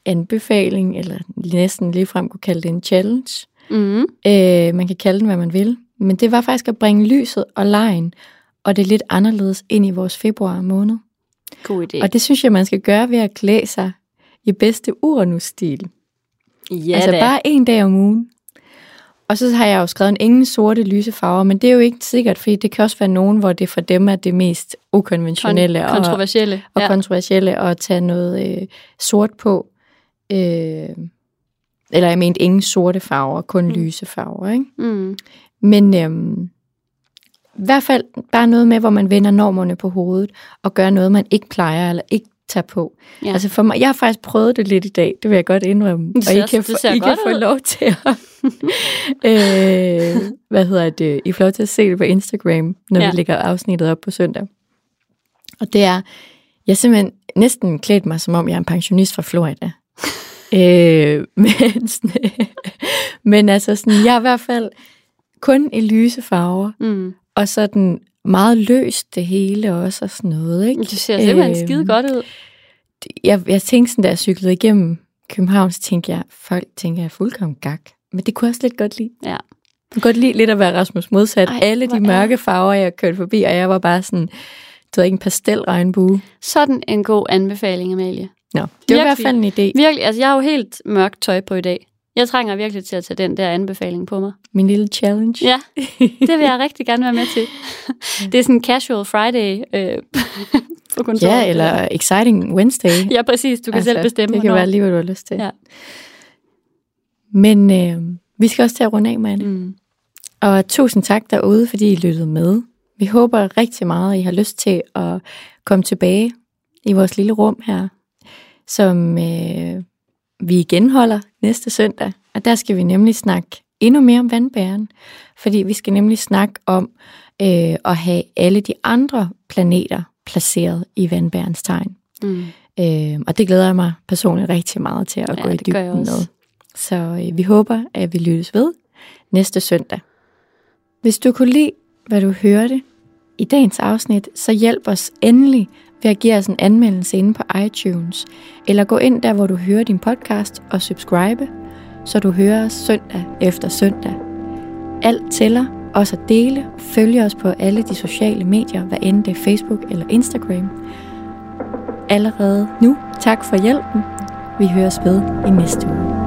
anbefaling, eller næsten ligefrem kunne kalde det en challenge. Mm. Øh, man kan kalde den, hvad man vil. Men det var faktisk at bringe lyset og lejen, og det lidt anderledes ind i vores februar måned. God idé. Og det synes jeg, man skal gøre ved at klæde sig i bedste Uranus-stil. Ja, altså da. bare en dag om ugen. Og så har jeg jo skrevet en ingen sorte lyse farver, men det er jo ikke sikkert, fordi det kan også være nogen, hvor det for dem er det mest ukonventionelle Kon- og, kontroversielle. og ja. kontroversielle at tage noget øh, sort på. Øh, eller jeg mente ingen sorte farver, kun mm. lyse farver. Ikke? mm. Men øhm, i hvert fald bare noget med, hvor man vender normerne på hovedet, og gør noget, man ikke plejer eller ikke tager på. Ja. Altså for mig, jeg har faktisk prøvet det lidt i dag, det vil jeg godt indrømme. Det og I ser- kan, det få, ser I kan godt få ud. lov til at, [laughs] øh, hvad hedder det, I får lov til at se det på Instagram, når ja. Vi lægger afsnittet op på søndag. Og det er, jeg simpelthen næsten klædt mig, som om jeg er en pensionist fra Florida. [laughs] øh, men, sådan, men altså sådan, jeg er i hvert fald kun i lyse farver, Mm. og sådan meget løst det hele også, og sådan noget, ikke? Det ser simpelthen Øhm, skide godt ud. jeg, jeg tænkte sådan, da jeg cyklede igennem København, så tænkte jeg, folk tænker, jeg er fuldkommen gak. Men det kunne jeg også lidt godt lide. Ja. Jeg kunne godt lide lidt at være Rasmus modsat. Ej, Alle de er- mørke farver, jeg kørte forbi, og jeg var bare sådan, du ved ikke, en pastelregnbue. Sådan en god anbefaling, Amalie. Nå, det var i hvert fald en idé. Virkelig, altså jeg har jo helt mørkt tøj på i dag. Jeg trænger virkelig til at tage den der anbefaling på mig. Min lille challenge. Ja, det vil jeg rigtig gerne være med til. [laughs] Det er sådan en casual Friday øh, på kontoret. Ja, eller Exciting Wednesday. Ja, præcis. Du kan altså, selv bestemme, Det kan hvornår. være lige, hvad du har lyst til. Ja. Men øh, vi skal også til at runde af, Marianne. Mm. Og tusind tak derude, fordi I lyttede med. Vi håber rigtig meget, at I har lyst til at komme tilbage i vores lille rum her, som øh, vi igen holder næste søndag. Og der skal vi nemlig snakke endnu mere om vandbæren, fordi vi skal nemlig snakke om øh, at have alle de andre planeter placeret i vandbærens tegn. Mm. Øh, og det glæder jeg mig personligt rigtig meget til at Ja, gå i dybden med. Så øh, vi håber, at vi lyttes ved næste søndag. Hvis du kunne lide, hvad du hørte i dagens afsnit, så hjælp os endelig ved at give os en anmeldelse inde på iTunes, eller gå ind der, hvor du hører din podcast og subscribe, så du hører os søndag efter søndag. Alt tæller, også at dele, følge os på alle de sociale medier, hvad end det er Facebook eller Instagram. Allerede nu, tak for hjælpen. Vi høres ved i næste uge.